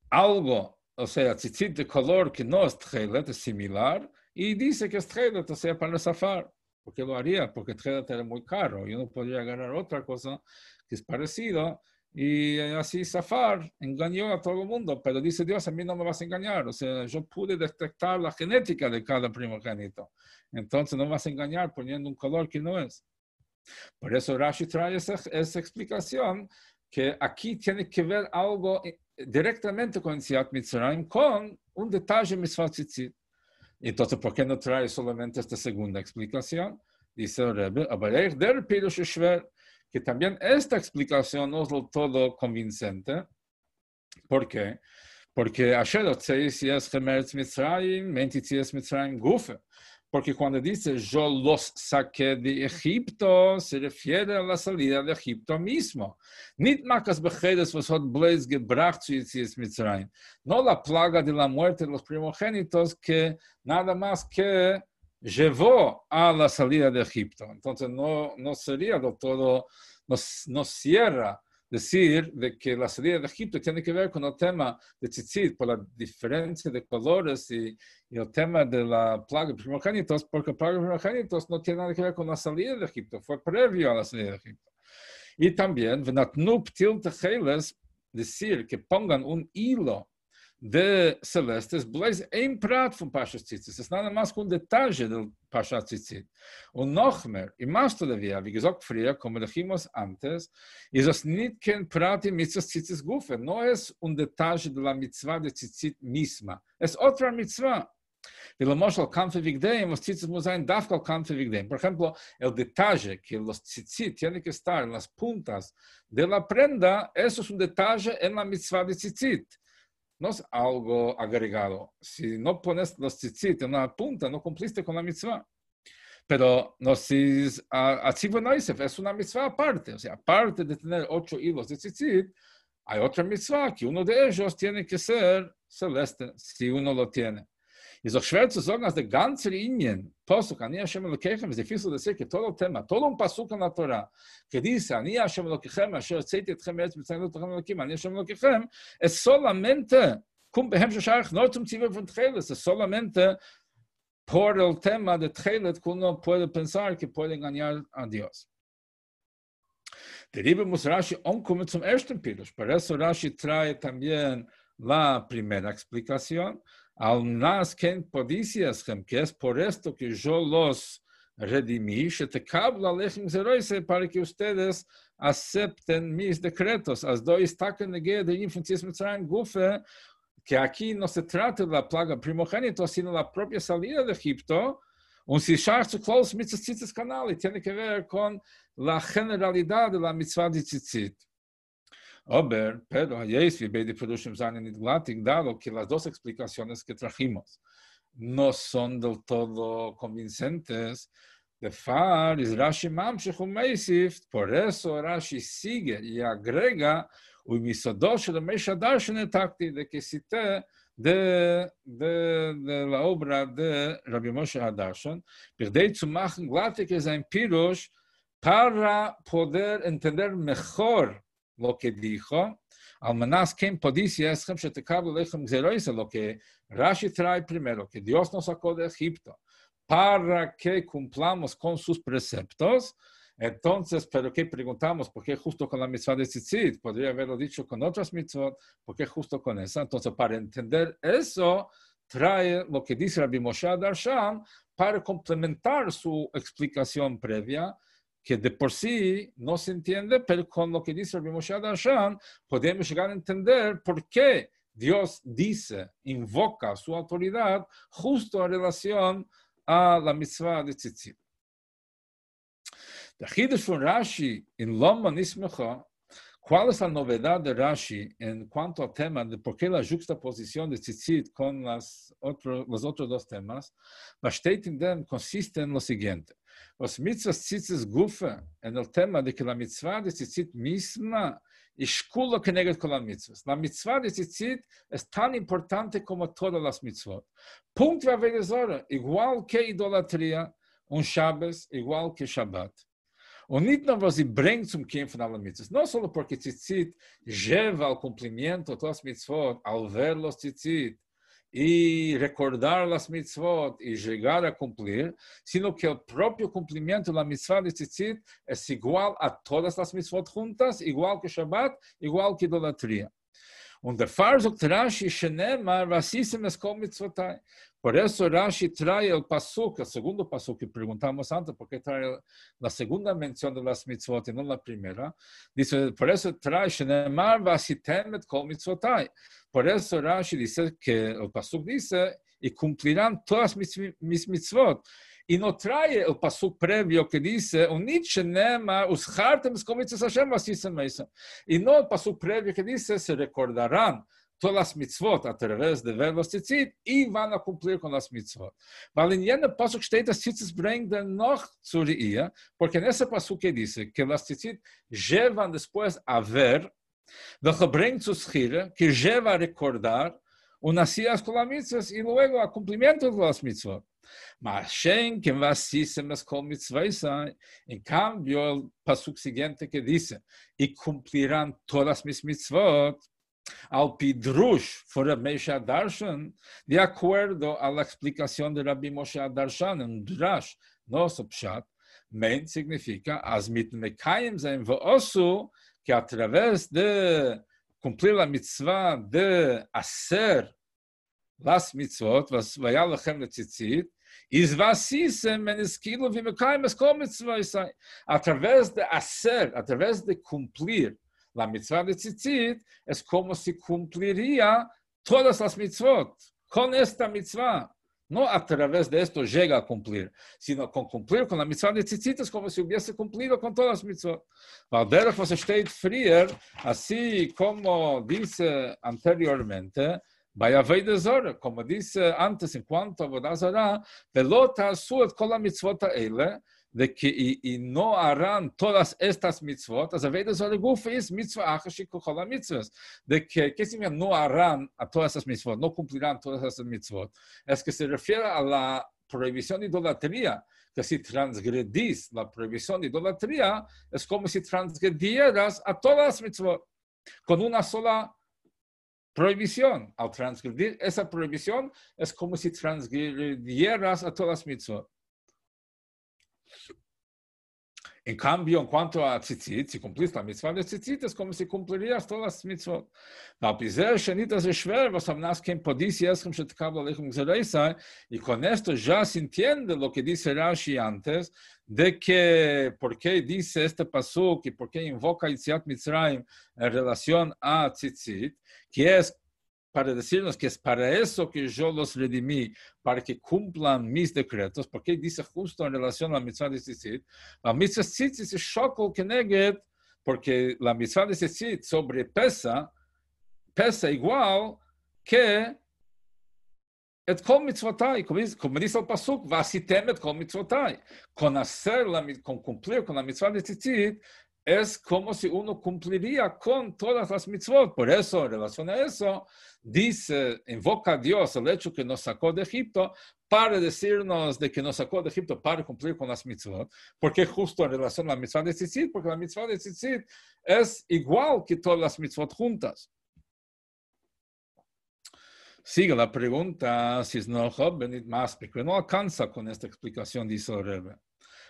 algo, o sea, tzitzit de color que no es tchelet, es similar, y dice que es tchelet, o sea, para zafar. porque lo haría? Porque tchelet era muy caro, yo no podría agarrar otra cosa que es parecido, y así zafar engañó a todo el mundo, pero dice Dios, a mí no me vas a engañar, o sea, yo pude detectar la genética de cada primogénito, entonces no me vas a engañar poniendo un color que no es. Por eso Rashi trae esa, esa explicación que aquí tiene que ver algo directamente con Siat Mitzrayim con un detalle Mitzvah. Entonces, ¿por qué no trae solamente esta segunda explicación? Dice el Rebbe, Shver, que también esta explicación no es del todo convincente. ¿Por qué? Porque Asher Chemeretz Mitzrayim, Mitzrayim Gufe. Porque cuando dice yo los saqué de Egipto, se refiere a la salida de Egipto mismo. No la plaga de la muerte de los primogénitos que nada más que llevó a la salida de Egipto. Entonces no, no sería del todo, no, no cierra decir de que la salida de Egipto tiene que ver con el tema de tzitzit, por la diferencia de colores y, y el tema de la plaga de primogénitos, porque la plaga de primogénitos no tiene nada que ver con la salida de Egipto, fue previo a la salida de Egipto. Y también, decir que pongan un hilo de Celestes, Blaze ein Prat von Pasha Tzitzit. Es ist nada más un detalle del Pasha Tzitzit. Und noch mehr, im más todavía, wie gesagt früher, como dijimos antes, es es nicht kein Prat in Mitzvah Tzitzit Gufe, no es un detalle de la mitzvah de Tzitzit misma. Es otra mitzvah. Y lo moshal kanfe vigdeim, los tzitzit muss sein dafkal kanfe vigdeim. Por ejemplo, el detalle que los tzitzit tienen que estar en las puntas de la prenda, eso es un detalle en la mitzvah de tzitzit no es algo agregado. Si no pones los tzitzit en una punta, no cumpliste con la mitzvah. Pero no si es una mitzvah aparte. O sea, aparte de tener ocho hilos de tzitzit, hay otra mitzvah que uno de ellos tiene que ser celeste, si uno lo tiene. Es auch schwer zu sagen, dass der ganze Linien, Posuk, Ani Hashem Elokechem, es difícil decir que todo el tema, todo pasuk en la Torah, que Ani Hashem Elokechem, Asher Tzeiti Etchem Eretz Mitzrayim Elokechem Elokim, Ani Hashem Elokechem, es solamente, cum behem shosharach, nur zum Zivel von Tcheles, es solamente por el tema de Tchelet que puede pensar que puede engañar a Dios. Derivamos Rashi como zum ersten Pirush. Rashi trae también la primera explicación. Al nas ken podiciaschem, que es por esto que yo los redimí, shetekabla lechem zeroise, para que ustedes acepten mis decretos. As dois estaken negue de infantis mitzrayim gufe, que aquí no se trata de la plaga primogénito, sino la propia salida de Egipto, un shishar zu close mitzvah tzitzit canal, y tiene que ver con la generalidad de la mitzvah de tzitzit. Ober, pero hayéis vi beide perushim zanen idlatik, dado que las dos explicaciones que trajimos no son del todo convincentes, de far is Rashi mamshech umeisif, por eso Rashi sigue y agrega o misodo shel Meisha Darshan etakti, de que cité de, de, de la obra de Rabbi Moshe Hadarshan, perdei zu machen glatte que sein pirush para poder entender mejor lo que dijo, al menos quien podicia es lo que Rashi trae primero, que Dios nos sacó de Egipto, para que cumplamos con sus preceptos, entonces, ¿pero qué preguntamos? ¿Por qué justo con la mitzvah de tzitzit? Podría haberlo dicho con otras mitzvot, ¿por qué justo con esa? Entonces, para entender eso, trae lo que dice Rabbi Moshe Darshan para complementar su explicación previa, que de por sí no se entiende, pero con lo que dice Rabbi Moshe Darshan podemos llegar a entender por qué Dios dice, invoca su autoridad justo en relación a la mitzvah de tzitzit. Der Chidush von Rashi in Loma Nismecha, ¿cuál es la novedad de Rashi en cuanto al tema de por qué la juxtaposición de Tzitzit con las otro, los otros dos temas? In dem consiste en lo siguiente. Los mitzvahs Tzitzit gufe en el tema de que la mitzvah de Tzitzit misma Ishkulo keneget kol mitzvahs. La mitzvah de tzitzit es tan importante como todas las mitzvot. Punkt va a igual que idolatría, un Shabbos, igual que Shabbat. Und nicht nur, was sie bringt zum Kind von allen Mitzvahs. Não só porque Tzitzit lleva ao cumprimento todas as mitzvot, ao ver los Tzitzit, e recordar as mitzvot e chegar a cumprir, sino que o próprio cumprimento da mitzvah de tzitzit é igual a todas as mitzvot juntas, igual que Shabbat, igual que idolatria. Und der sagt Rashi, Shenemar, Vasisem es kol mitzvotai. Por eso Rashi trae el pasuk, el segundo pasuk que preguntamos antes, porque trae la segunda mención de las mitzvot y no la primera. Dice, por eso trae Shenemar, Vasitem et kol mitzvotai. Por eso Rashi dice que el pasuk dice, y cumplirán todas mis, mis mitzvot. Y no trae el pasuk previo que dice, unit shenema ushartem skomitzes Hashem vasisem meisa. Y no el pasuk previo que dice, se recordarán todas las mitzvot a través de ver los tzitzit y van a cumplir con las mitzvot. Weil en jener pasuk steht, dass tzitzit bringt noch zu Ria, porque en ese pasuk que dice que las tzitzit llevan después a ver, welche bringt zu schire, que lleva a recordar, un así con las mitzvot y luego a cumplimiento de las mitzvot. Mas Shem que vasíssem as kol mitzvah em cambio, o pasuk seguinte que dice, e cumprirão todas as mis mitzvot, ao pidrush for Moshe Darshan, de acordo à explicação de Rabbi Moshe Darshan, um drash, nosso pshat, men significa as mitmekayim zaim vo'osu, que através de cumprir la mitzvah de aser las mitzvot, was vayalachem letzitzit, Is vasisem men esquilo vimekaim es kol mitzvah Através de hacer, através de cumplir la mitzvah de tzitzit, es como si cumpliría todas las mitzvot. Con esta mitzvah. No a través de esto llega a cumplir, sino con cumplir con la mitzvah de tzitzit es como si hubiese cumplido con todas las mitzvot. Valderach was steht frier, así como dice anteriormente, Bei Avodah Zora, como dice antes en cuanto a Avodah Zora, velota suet kol mitzvot ele, de que y, y, no harán todas estas mitzvot, as Avodah Zora guf es mitzvah achashi kol mitzvot, de que, ¿qué significa no harán a todas estas mitzvot, no cumplirán todas estas mitzvot? Es que se refiere a la prohibición de idolatría, que si transgredís la prohibición de idolatría, es como si transgredieras a todas las mitzvot, con una sola prohibición. Al transgredir esa prohibición es como si transgredieras a todas las mitzvot. En cambio, en cuanto a tzitzit, si cumplís la mitzvah de tzitzit, es como si cumplirías todas las mitzvot. Y con esto ya se entiende lo que dice Rashi antes, de que por qué dice este pasuk y por qué invoca Yitziat Mitzrayim en relación a tzitzit, que es para decirnos que es para eso que yo los redimí, para que cumplan mis decretos, porque dice justo en relación a la mitzvah de Tzitzit, la mitzvah Tzitzit es shokol keneged, porque la mitzvah de Tzitzit sobrepesa, pesa igual que et kol mitzvotai, como dice el pasuk, vasitem et kol mitzvotai. Con hacer, la, con cumplir con la mitzvah de Tzitzit, es como si uno cumpliría con todas las mitzvot. Por eso, en relación a eso, dice, invoca a Dios el hecho que nos sacó de Egipto para decirnos de que nos sacó de Egipto para cumplir con las mitzvot. Porque justo en relación a la mitzvah de Tzitzit, porque la mitzvah de Tzitzit es igual que todas las mitzvot juntas. Sigue la pregunta si es no más, porque no alcanza con esta explicación, dice el Rebbe.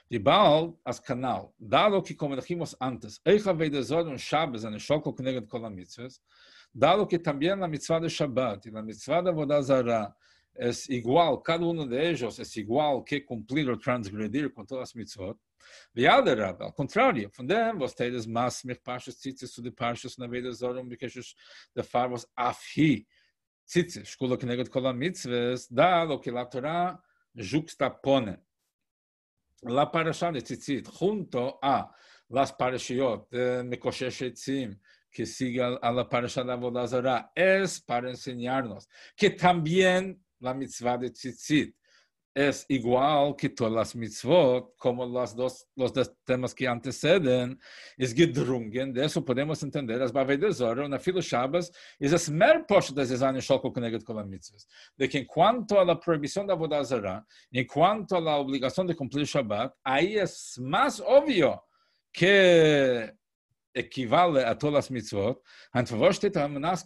Die Baal als canal, dado que, como dijimos antes, Eicha Veidazor un Shabbos en el Shokol Kneget Kol mitzvahs, dado que también la mitzvah de Shabbat y la mitzvah de Vodazara es igual, cada uno de ellos es igual que cumplir o transgredir con todas las mitzvot, Viader al contrario, von dem, was tedes mas mich parshas tzitzis zu de parshas na Veidazor um bikeshes de far was afhi tzitzis, shkula kneget kol mitzvahs, dado que la Torah juxtapone la parasha de Tzitzit junto a las parashiot de Mekoshesh Etzim, que sigue a la parasha de Avodazara, es para enseñarnos que también la mitzvah de Tzitzit es igual que todas las mitzvot, como los dos, los dos temas que anteceden, es gedrungen, de eso podemos entender, as Bavedezora, una filo Shabbos, es es mer posh de Zezani Shoko Keneget Kol mitzvot. De que en cuanto a la prohibición de Avodazara, en cuanto a la obligación de cumplir Shabbat, ahí es más obvio que equivale a todas las mitzvot,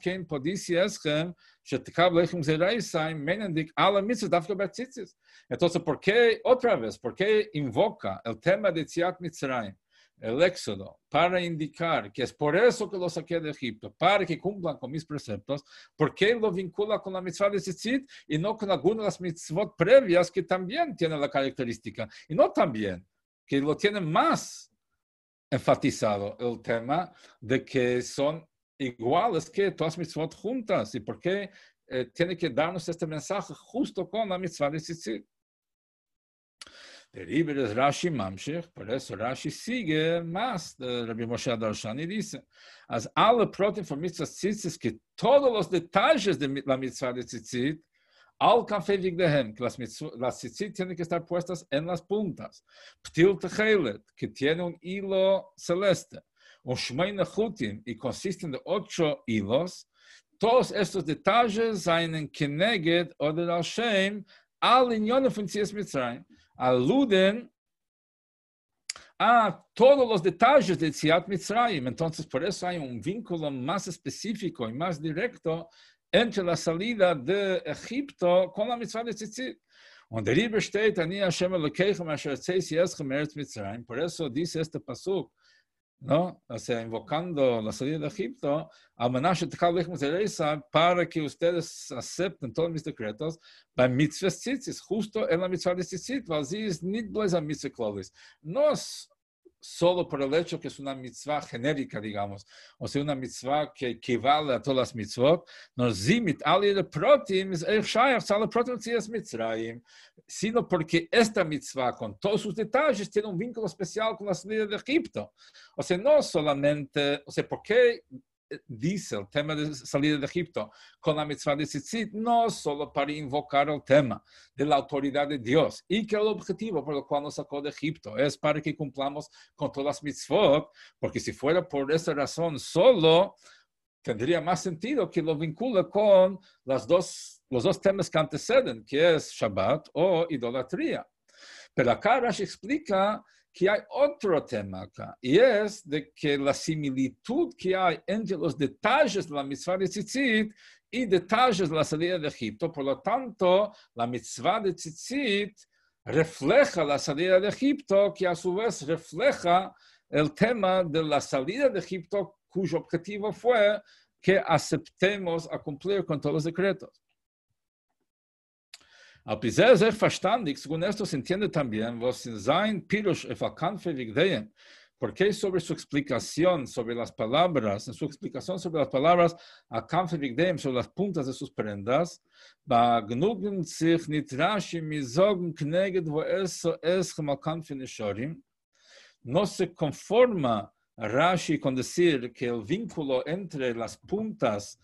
kein mitzvot. Entonces, ¿por qué otra vez? ¿Por qué invoca el tema de Tziat Mitzrayim? el éxodo, para indicar que es por eso que lo saqué de Egipto, para que cumplan con mis preceptos, porque lo vincula con la mitzvah de Tzitzit y no con algunas de las mitzvot previas que también tienen la característica, y no también, que lo tienen más enfatizado el tema de que son iguales que todas mitzvot juntas. ¿Y por qué eh, tiene que darnos este mensaje justo con la mitzvah de tzitzit? Derive es Rashi Mamshech, por eso Rashi sigue más de Rabbi Moshe Darshan y dice, as alle protein for mitzvah tzitzit, que todos los detalles de la mitzvah de tzitzit, al café vigdehem, que las, las tzitzit tienen que estar puestas en las puntas. Ptil techelet, que tiene un hilo celeste. o Shmei Nechutim, y consisten de ocho hilos, todos estos detalles seinen Keneged oder al Shem al Inyon von Tzias Mitzrayim, aluden a todos los detalles de Tziat Mitzrayim. Entonces, por eso hay un vínculo más específico y más directo entre la salida de Egipto con la mitzvah de Tzitzit. Und der Riebe steht, Ani Hashem Elokeichem asher tzeis yeschem eretz Mitzrayim. Por eso dice este pasuk, ¿no? O sea, invocando la salida de Egipto, para que ustedes acepten todos mis decretos, bei mitzvah tzitzis, justo en la mitzvah de tzitzit, weil sie ist nicht bloß ein mitzvah No es solo por el hecho que es una mitzvah genérica, digamos, o sea, una mitzvah que equivale a todas las mitzvot, sino porque esta mitzvah, con todos sus detalles, tiene un vínculo especial con la salida de Egipto. O sea, no solamente, o sea, ¿por qué dice el tema de salida de Egipto con la mitzvah de Tzitzit, no solo para invocar el tema de la autoridad de Dios y que el objetivo por el cual nos sacó de Egipto es para que cumplamos con todas las mitzvot, porque si fuera por esa razón solo, tendría más sentido que lo vincule con las dos, los dos temas que anteceden, que es Shabbat o idolatría. Pero acá Rashi explica que hay otro tema acá, y es de que la similitud que hay entre los detalles de la mitzvah de tzitzit y detalles de la salida de Egipto, por lo tanto, la mitzvah de tzitzit refleja la salida de Egipto, que a su vez refleja el tema de la salida de Egipto, cuyo objetivo fue que aceptemos a cumplir con todos los decretos. A pesar de verstandig, según esto se entiende también, was in sein Pirush porque sobre su explicación sobre las palabras, en su explicación sobre las palabras, a Kanfe Vigdeyen, sobre las puntas de sus prendas, ba gnugen sich nit rashi mi zogen kneged wo es so es mal Kanfe Nishorim, no se conforma Rashi con decir que el vínculo entre las puntas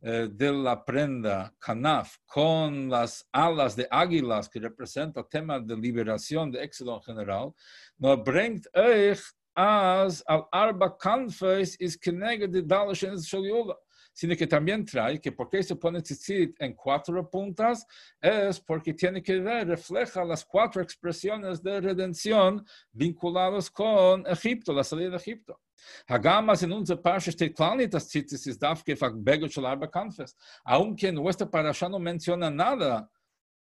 Eh, de la prenda Kanaf con las alas de águilas que representa el tema de liberación de éxodo en general, no bringt euch as al arba kanfes is kenega de dalashen shaliula sino que también trae que porque se pone tzitzit en cuatro puntas es porque tiene que ver, refleja las cuatro expresiones de redención vinculadas con Egipto, la salida de Egipto. Hagamas en unser Parasha steht klar nicht, dass Tzitzis ist Dafke Begel Shel Arba Kanfes. Aunque en nuestra Parasha no menciona nada,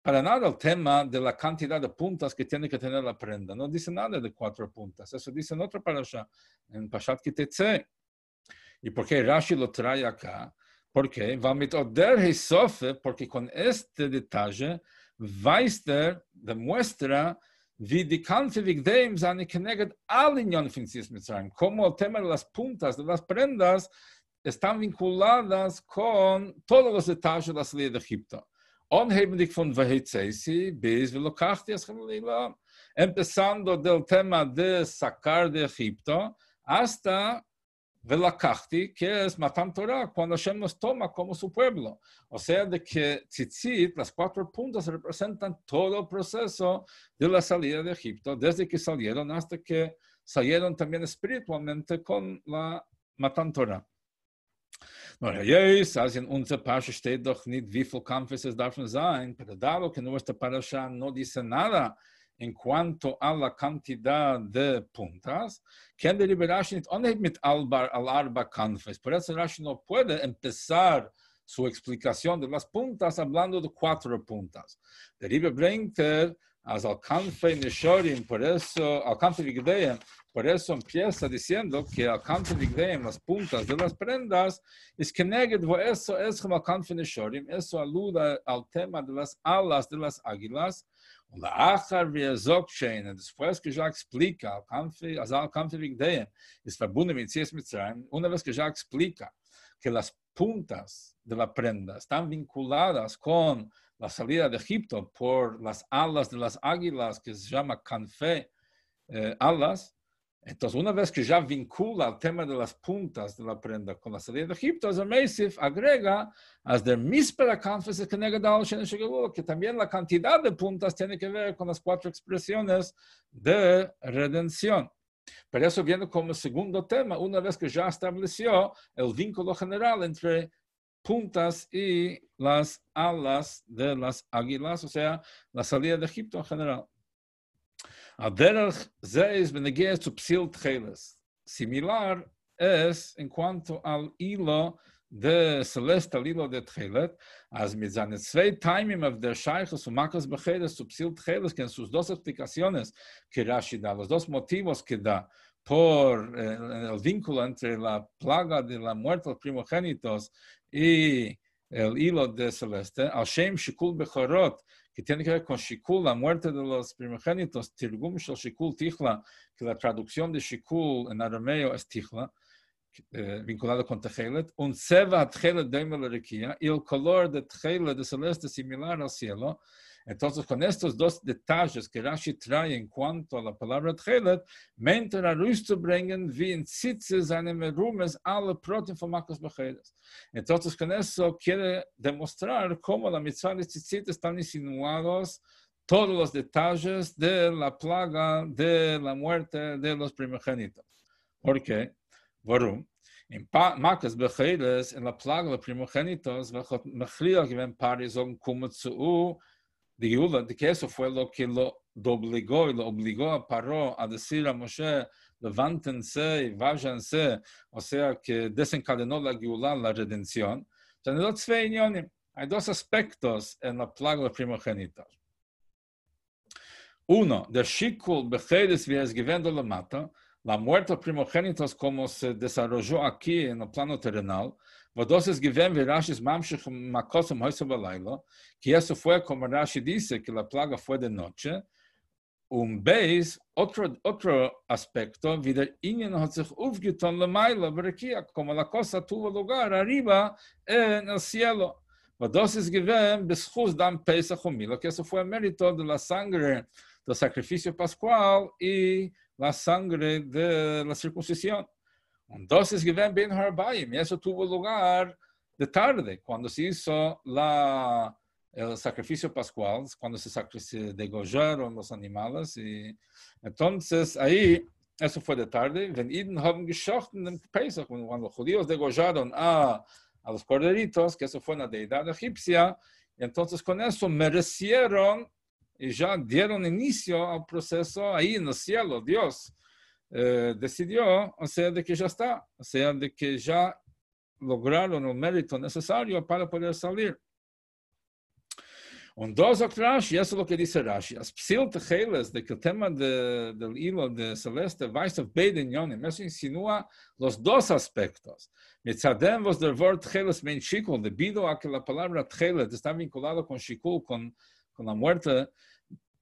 para nada el tema de la cantidad de puntas que tiene que tener la prenda. No dice nada de cuatro puntas. Eso dice en otra Parasha, en Pashat Kitetse. ¿Y por qué Rashi lo trae acá? Porque va mit Oder porque con este detalle, Weister demuestra wie die Kante Vigdeim seine Keneged al Inyon Fincis Mitzrayim, como el tema de las puntas de las prendas están vinculadas con todos los detalles de la salida de Egipto. Onhebendig von Vahitzeisi bis Velokachti Eschelila, empezando del tema de sacar de Egipto hasta Velakachti, que es Matan Torah, cuando Hashem nos toma como su pueblo. O sea, de que tzitzit, las cuatro puntas representan todo el proceso de la salida de Egipto, desde que salieron hasta que salieron también espiritualmente con la Matan Torah. Nur Jesus, als in unserer Parasha steht doch nicht, wie viel Kampf es darf sein, pero dado que nuestra Parasha no dice nada en cuanto a la cantidad de puntas, que el Rashi nicht mit Albar, al Arba Kanfes. Por eso Rashi no puede empezar su explicación de las puntas hablando de cuatro puntas. Der Rebbe bringt er als al Kanfe Neshorim, por eso, al Kanfe Vigdeim, por eso empieza diciendo que al Kanfe Vigdeim, las puntas de las prendas, es que neged vo eso es como al Kanfe Neshorim, eso aluda al tema de las alas de las águilas, después que já explica, Vigdeia, es una vez que já explica que las puntas de la prenda están vinculadas con la salida de Egipto por las alas de las águilas que se llama Canfe eh, alas, entonces, una vez que ya vincula el tema de las puntas de la prenda con la salida de Egipto, Meisif agrega, que también la cantidad de puntas tiene que ver con las cuatro expresiones de redención. Pero eso viene como segundo tema, una vez que ya estableció el vínculo general entre puntas y las alas de las águilas, o sea, la salida de Egipto en general. Aderach zeis benegeas zu psil tcheles. Similar es en cuanto al hilo de celeste al hilo de tchelet, as mit seine zwei timing of der shaykhs u makas becheles zu psil tcheles, que en sus dos explicaciones que Rashi da, los dos motivos que da por eh, el vínculo entre la plaga de la muerte de primogénitos y el hilo de celeste, al shem shikul bechorot, que tiene que ver con Shikul, la muerte de los primogénitos, Tirgum Shel Shikul Tichla, que la traducción de Shikul en arameo es Tichla, eh, vinculado con Techelet, un Seva Techelet de la y el color de Techelet de celeste similar al cielo, entonces, con estos dos detalles que Rashi trae en cuanto a la palabra Tchelet, meint er a bringen, wie in Zitze seine Merumes alle Protein von Makos Becheres. Entonces, con eso quiere demostrar cómo la mitzvah de Tzitzit están insinuados todos los detalles de la plaga de la muerte de los primogénitos. ¿Por qué? Warum? En Marcos Becheres, en la plaga de los primogénitos, mechliach ven paris und kommen zu de que eso fue lo que lo obligó y lo obligó a Paró a decir a Moshe, levántense y váyanse, o sea que desencadenó la Geulah, la redención. Hay dos aspectos en la plaga de primogénitos. Uno, der Shikul Bechedes wie es la mata, la muerte de primogénitos como se desarrolló aquí en el plano terrenal, dos es given vi Rashi mamshich makosom hoyso balaylo, que eso fue como Rashi dice que la plaga fue de noche, un beis, otro, otro aspecto, wieder Ingen hat sich aufgetan la maila berekia, como la cosa tuvo lugar arriba en el cielo. dos es given beschus dam Pesach humilo, que eso fue mérito de la sangre del sacrificio pascual y la sangre de la circuncisión. Entonces, Ben Harbaim, y eso tuvo lugar de tarde, cuando se hizo la, el sacrificio pascual, cuando se, se degollaron los animales. Y entonces, ahí, eso fue de tarde. Cuando los judíos degollaron a, a los corderitos, que eso fue una deidad egipcia, entonces con eso merecieron y ya dieron inicio al proceso ahí en el cielo, Dios eh, decidió, o sea, de que ya está, o sea, de que ya lograron el mérito necesario para poder salir. Und dos Rashi, eso es lo que dice Rashi, as psil techeles, de que el tema de, del hilo de Celeste weiß auf beide Unionen, eso insinúa los dos aspectos. Mitzadem was der Wort techeles mein shikul, debido a que la palabra techeles está vinculado con shikul, con, con la muerte,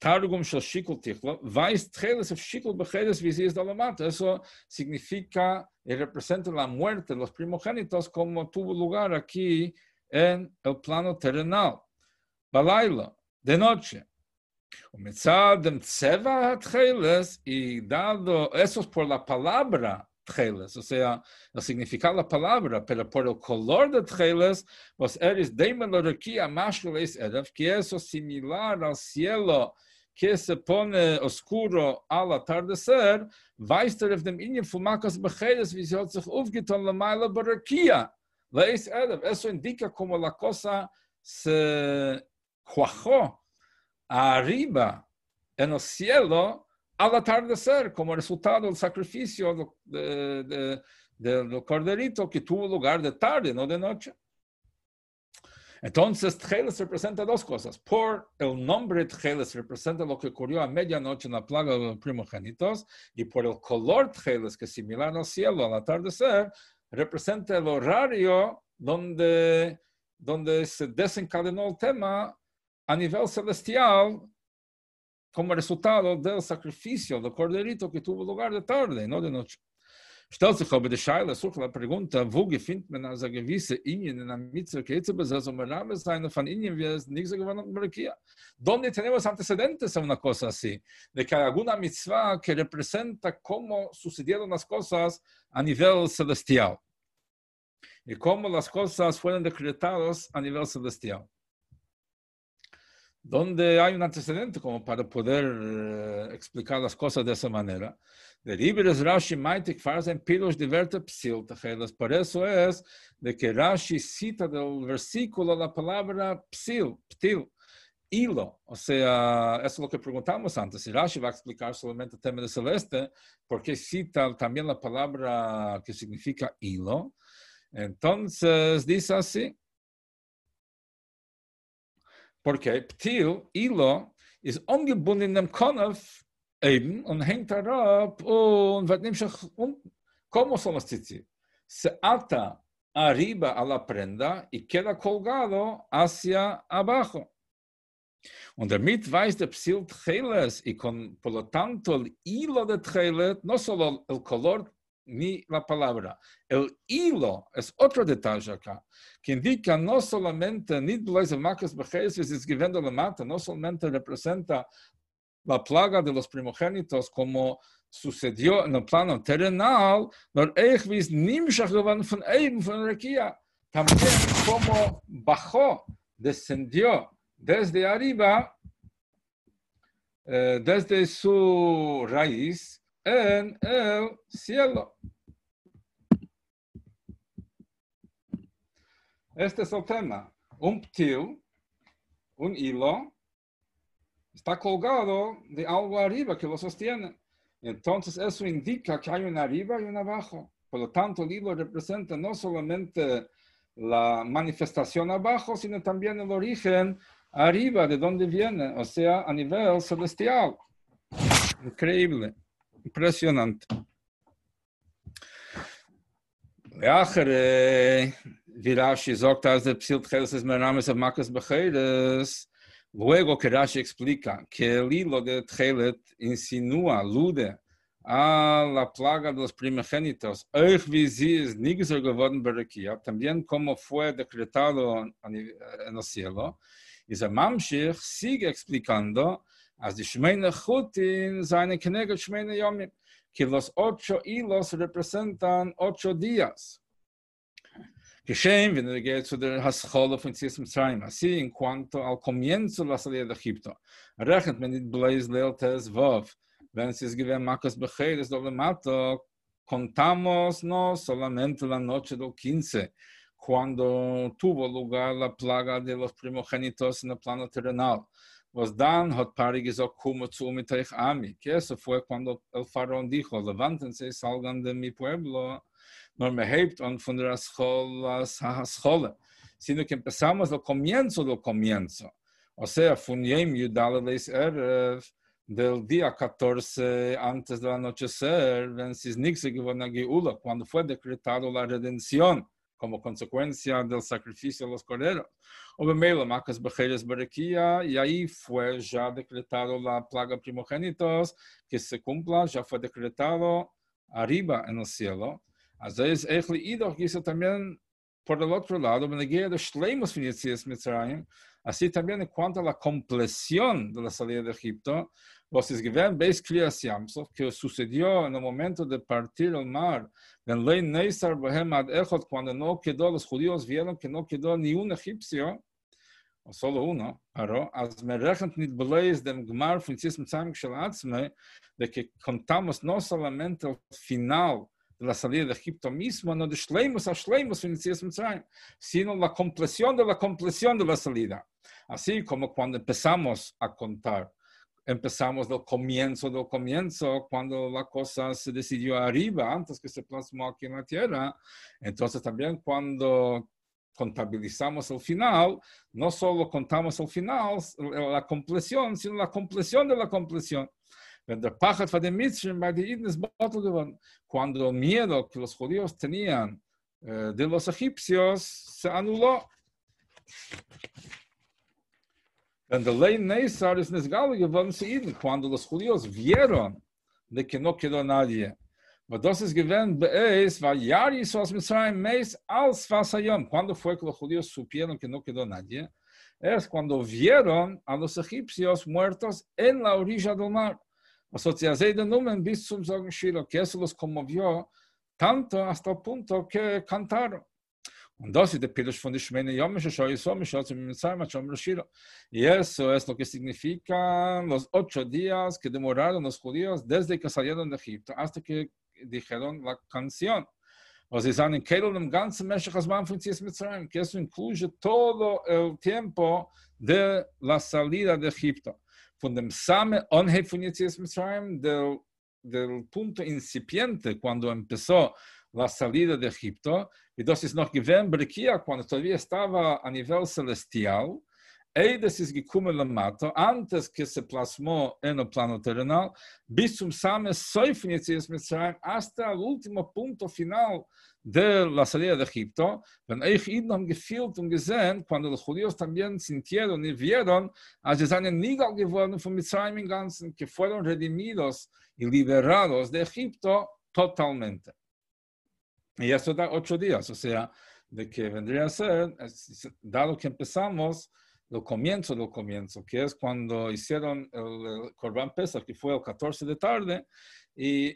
Targum shel shikul tichlo, vais treles of shikul bechedes visies dalamat. Eso significa y representa la muerte de los primogénitos como tuvo lugar aquí en el plano terrenal. Balaila, de noche. Umitzad dem tseva treles y dado eso por la palabra treles, o sea, el significado de la palabra, pero por el color de treles, pues eres de melodía más que eso similar al cielo que se pone oscuro al atardecer, weiß er auf dem Ingen von Makas Bechedes, wie sie hat sich aufgetan, la Maila Barakia. Leis Erev, eso indica como la cosa se cuajó arriba en el cielo al atardecer, como resultado del sacrificio del de, de, de, corderito que tuvo lugar de tarde, no de noche. Entonces, Tcheles representa dos cosas. Por el nombre Tcheles representa lo que ocurrió a medianoche en la plaga de los primogénitos, y por el color Tcheles, que es similar al cielo al atardecer, representa el horario donde, donde se desencadenó el tema a nivel celestial como resultado del sacrificio del corderito que tuvo lugar de tarde, no de noche. Stellt sich aber die Scheile, suche la pregunta, wo gefindt man also gewisse Indien in der Mitzvah, que jetzt besaß, um Rame sein von Indien, wie es nicht so gewonnen en Barakia. Donde tenemos antecedentes a una cosa así, de que alguna mitzvah que representa cómo sucedieron las cosas a nivel celestial. Y cómo las cosas fueron decretadas a nivel celestial. Donde hay un antecedente como para poder uh, explicar las cosas de esa manera. Por eso es de que Rashi cita del versículo la palabra psil, ptil, hilo. O sea, eso es lo que preguntamos antes. Si Rashi va a explicar solamente el tema de celeste, porque cita también la palabra que significa hilo. Entonces, dice así. Porque ptil, hilo, is ungebunden in dem Konef eben und hängt herab und wird nämlich um, como son los tzitzit? Se ata arriba a la prenda y queda colgado hacia abajo. Und damit weiß der Psil Tcheles y con, por lo tanto, el hilo de Tchelet, no solo el color ni la palabra. El hilo es otro detalle acá, que indica no solamente, ni no solamente representa la plaga de los primogénitos como sucedió en el plano terrenal, también como bajó, descendió desde arriba, eh, desde su raíz en el cielo. Este es el tema. Un ptil, un hilo, está colgado de algo arriba que lo sostiene. Entonces eso indica que hay un arriba y un abajo. Por lo tanto, el hilo representa no solamente la manifestación abajo, sino también el origen arriba, de donde viene, o sea, a nivel celestial. Increíble, impresionante. Achere, äh, wie Rashi sagt, als der Psylt Chelses Merames auf Makas Becheres, luego que er Rashi explica que el hilo de Tchelet insinúa, alude a la plaga de los primogénitos, euch wie sie es nigzer también como fue decretado en el cielo, y se sigue explicando as the Shmeine Chutin seine Knegel Shmeine Yomim, que los ocho hilos representan ocho días. Geschehen, wenn er geht zu der Haschole von Zis Mitzrayim, así en cuanto al comienzo la salida de Egipto. Rechnet men dit Blaze Leil Tes Vav, wenn es gewen Marcos Becheres doble mato, contamos no solamente la noche del 15, cuando tuvo lugar la plaga de los primogénitos en el plano terrenal. Was dann hat Pari gesagt, zu. Que eso fue cuando el faraón dijo, levántense, salgan de mi pueblo, no me hebt on von der escolas escola, sino que empezamos el comienzo del comienzo. O sea, fun yem yudaleles erev, del día 14 antes del anochecer, geworden geula, cuando fue decretado la redención como consecuencia del sacrificio de los corderos. Y ahí fue ya decretado la plaga primogénitos, que se cumpla, ya fue decretado arriba en el cielo. Así es, Echli Idoch hizo también por el otro lado, de Shleimus Finicias Mitzrayim, así también en cuanto a la compleción de la salida de Egipto, yamsov, que sucedió en el momento de partir el mar, cuando no quedó, los judíos vieron que no quedó ni un egipcio, o solo uno, pero de que contamos no solamente el final de la salida de Egipto mismo, no de Shleimus a Shleimus sino la compleción de la compleción de la salida. Así como cuando empezamos a contar empezamos del comienzo del comienzo, cuando la cosa se decidió arriba, antes que se plasmó aquí en la tierra. Entonces también cuando contabilizamos el final, no solo contamos el final, la compleción, sino la compleción de la compleción. Cuando el miedo que los judíos tenían eh, de los egipcios se anuló. Nesgalo cuando los judíos vieron de que no quedó nadie. Aber Mitzrayim meis als Fasayom. Cuando fue que los judíos supieron que no quedó nadie? Es cuando vieron a los egipcios muertos en la orilla del mar. Asociación de Numen bis zum que eso los conmovió tanto hasta el punto que cantaron. Und das ist der Pirush von der Shmene Yom, que shoy so, me shoy zum Mitzrayim, a chom Roshiro. Y eso es lo que significa los ocho días que demoraron los judíos desde que salieron de Egipto hasta que dijeron la canción. O sea, están en Kedel dem ganzen Meshach Azman von Tzis Mitzrayim, que eso incluye todo el tiempo de la salida de Egipto. Von dem Same Onheb von Mitzrayim, del, del punto incipiente cuando empezó la salida de Egipto, entonces noch gewähnt Brekia, cuando todavía estaba a nivel celestial, Eides ist antes que se plasmó en el plano terrenal, bis zum Same Mitzrayim, hasta el último punto final de la salida de Egipto, cuando los judíos también sintieron y vieron, als sie seien nigal geworden von que fueron redimidos y liberados de Egipto totalmente. Y eso da ocho días, o sea, de que vendría a ser, dado que empezamos, el comienzo del comienzo, que es cuando hicieron el Corban Pesach, que fue el 14 de tarde, y,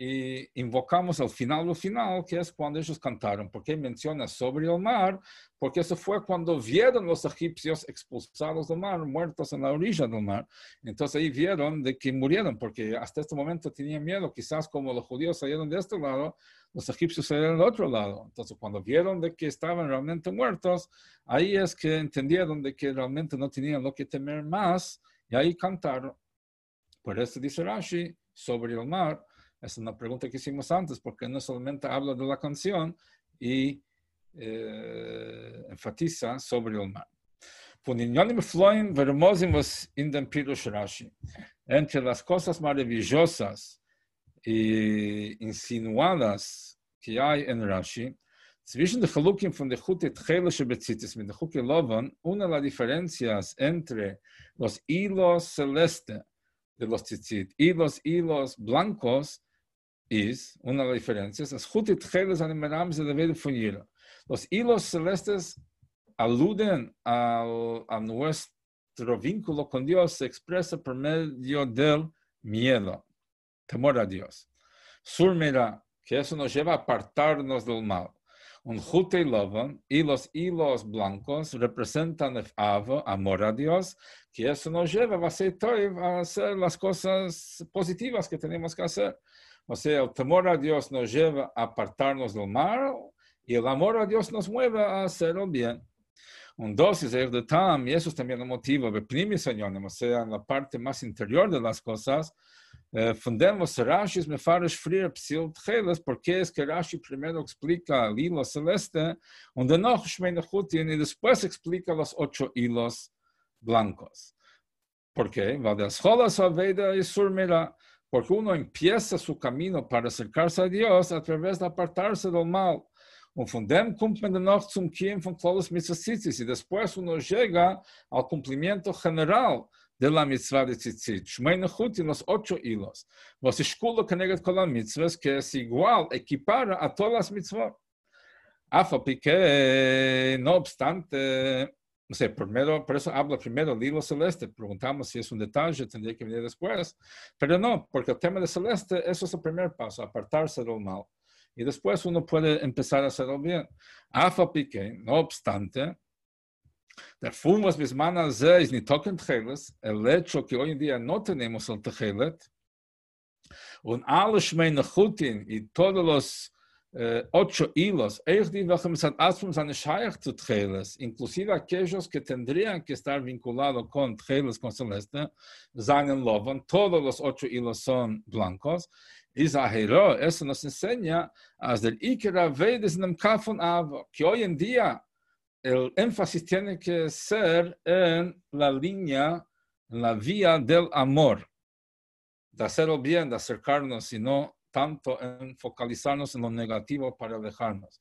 y invocamos el final del final, que es cuando ellos cantaron. ¿Por qué menciona sobre el mar? Porque eso fue cuando vieron los egipcios expulsados del mar, muertos en la orilla del mar. Entonces ahí vieron de que murieron, porque hasta este momento tenían miedo, quizás como los judíos salieron de este lado, los egipcios salieron del otro lado. Entonces cuando vieron de que estaban realmente muertos, ahí es que entendieron de que realmente no tenían lo que temer más y ahí cantaron. Por eso dice Rashi sobre el mar, es una pregunta que hicimos antes, porque no solamente habla de la canción y eh, enfatiza sobre el mar. Entre las cosas maravillosas y insinuadas que hay en Rashi, zwischen de Chalukim von der Chute Tchele Shebetzitis mit der Chuke Lovan, una las diferencias entre los hilos celeste de los tzitzit y los hilos blancos es, una de las diferencias, son de. Los hilos celestes aluden al, a nuestro vínculo con Dios, se expresa por medio del miedo, temor a Dios. Surmira, que eso nos lleva a apartarnos del mal. Un jute lovan y los hilos blancos representan el avo, amor a Dios, que eso nos lleva a hacer las cosas positivas que tenemos que hacer. O sea, el temor a Dios nos lleva a apartarnos del mal y el amor a Dios nos mueve a hacer el bien. Un dos es el de tam, y eso es también el motivo de primis o sea, en la parte más interior de las cosas, eh, fundemos Rashi me farish frier psil tcheles, porque es que Rashi primero explica el hilo celeste, donde no y después explica los ocho hilos blancos. ¿Por qué? Va de escolas a veda y surmira, porque uno empieza su camino para acercarse a Dios a través de apartarse del mal. Und von dem kommt man dann Kiem von Klolos Mitzvah y después uno llega al cumplimiento general de la mitzvah de tzitzit. Shmei Nechut los ocho hilos. Vos esculo keneget kol mitzvahs, que es igual, equipara a todas las mitzvot. Afa pique, no obstante, no sé, primero, por eso habla primero el hilo celeste. Preguntamos si es un detalle, tendría que venir después. Pero no, porque el tema de celeste, eso es el primer paso, apartarse del mal y después uno puede empezar a hacerlo bien. Afa pique, no obstante, der fumas mis manas es ni token tejeles, el hecho que hoy en día no tenemos el tejelet, und alle shmeine chutin y todos los ocho hilos, ellos zu tejeles, inclusive aquellos que tendrían que estar vinculados con tejeles con celeste, seinen lovan, todos los ocho hilos son blancos, Isahero, eso nos enseña del Ikera Vedes en el Kafon Avo, que hoy en día el énfasis tiene que ser en la línea, en la vía del amor, de hacer el bien, de acercarnos, y no tanto en focalizarnos en lo negativo para alejarnos.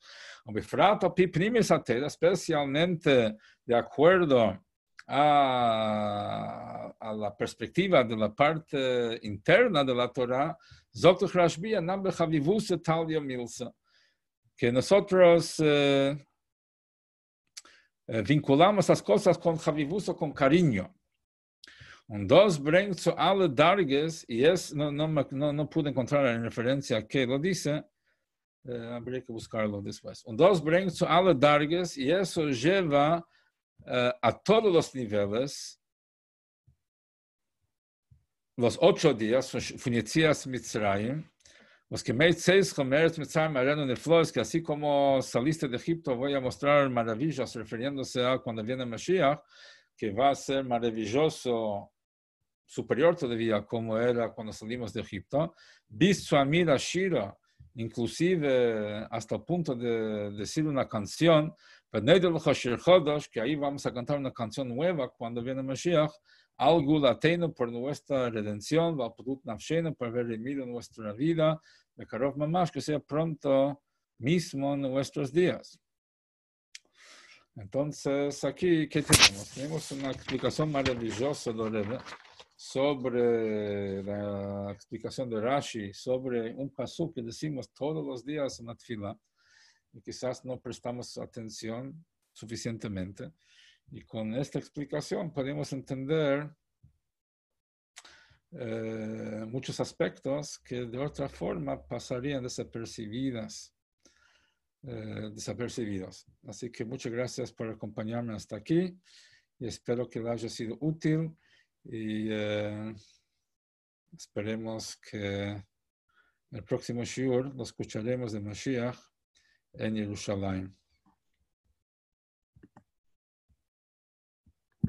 Especialmente de acuerdo a, a, la perspectiva de la parte interna de la Torah, que nosotros eh, eh, vinculamos las cosas con Javivus con cariño. Und das bringt zu alle Darges, y es, no, no, no, no pude encontrar en referencia que lo dice, eh, habría que buscarlo después. Und das bringt zu alle Darges, y eso lleva uh, a todos los niveles, los ocho días, Funicias Mitzrayim, los que me seis comercios Mitzrayim areno de flores, que así como saliste de Egipto, voy a mostrar maravillas, refiriéndose a cuando viene Mashiach, que va a ser maravilloso, superior todavía como era cuando salimos de Egipto. La Shira, inclusive hasta el punto de decir una canción, que ahí vamos a cantar una canción nueva cuando viene Mashiach, algo latino por nuestra redención, por haber redimido nuestra vida, de que sea pronto mismo en nuestros días. Entonces, aquí, ¿qué tenemos? Tenemos una explicación maravillosa sobre la explicación de Rashi, sobre un paso que decimos todos los días en la y quizás no prestamos atención suficientemente. Y con esta explicación podemos entender eh, muchos aspectos que de otra forma pasarían desapercibidas, eh, desapercibidos. Así que muchas gracias por acompañarme hasta aquí y espero que les haya sido útil y eh, esperemos que el próximo shiur lo escucharemos de Mashiach en Jerusalén.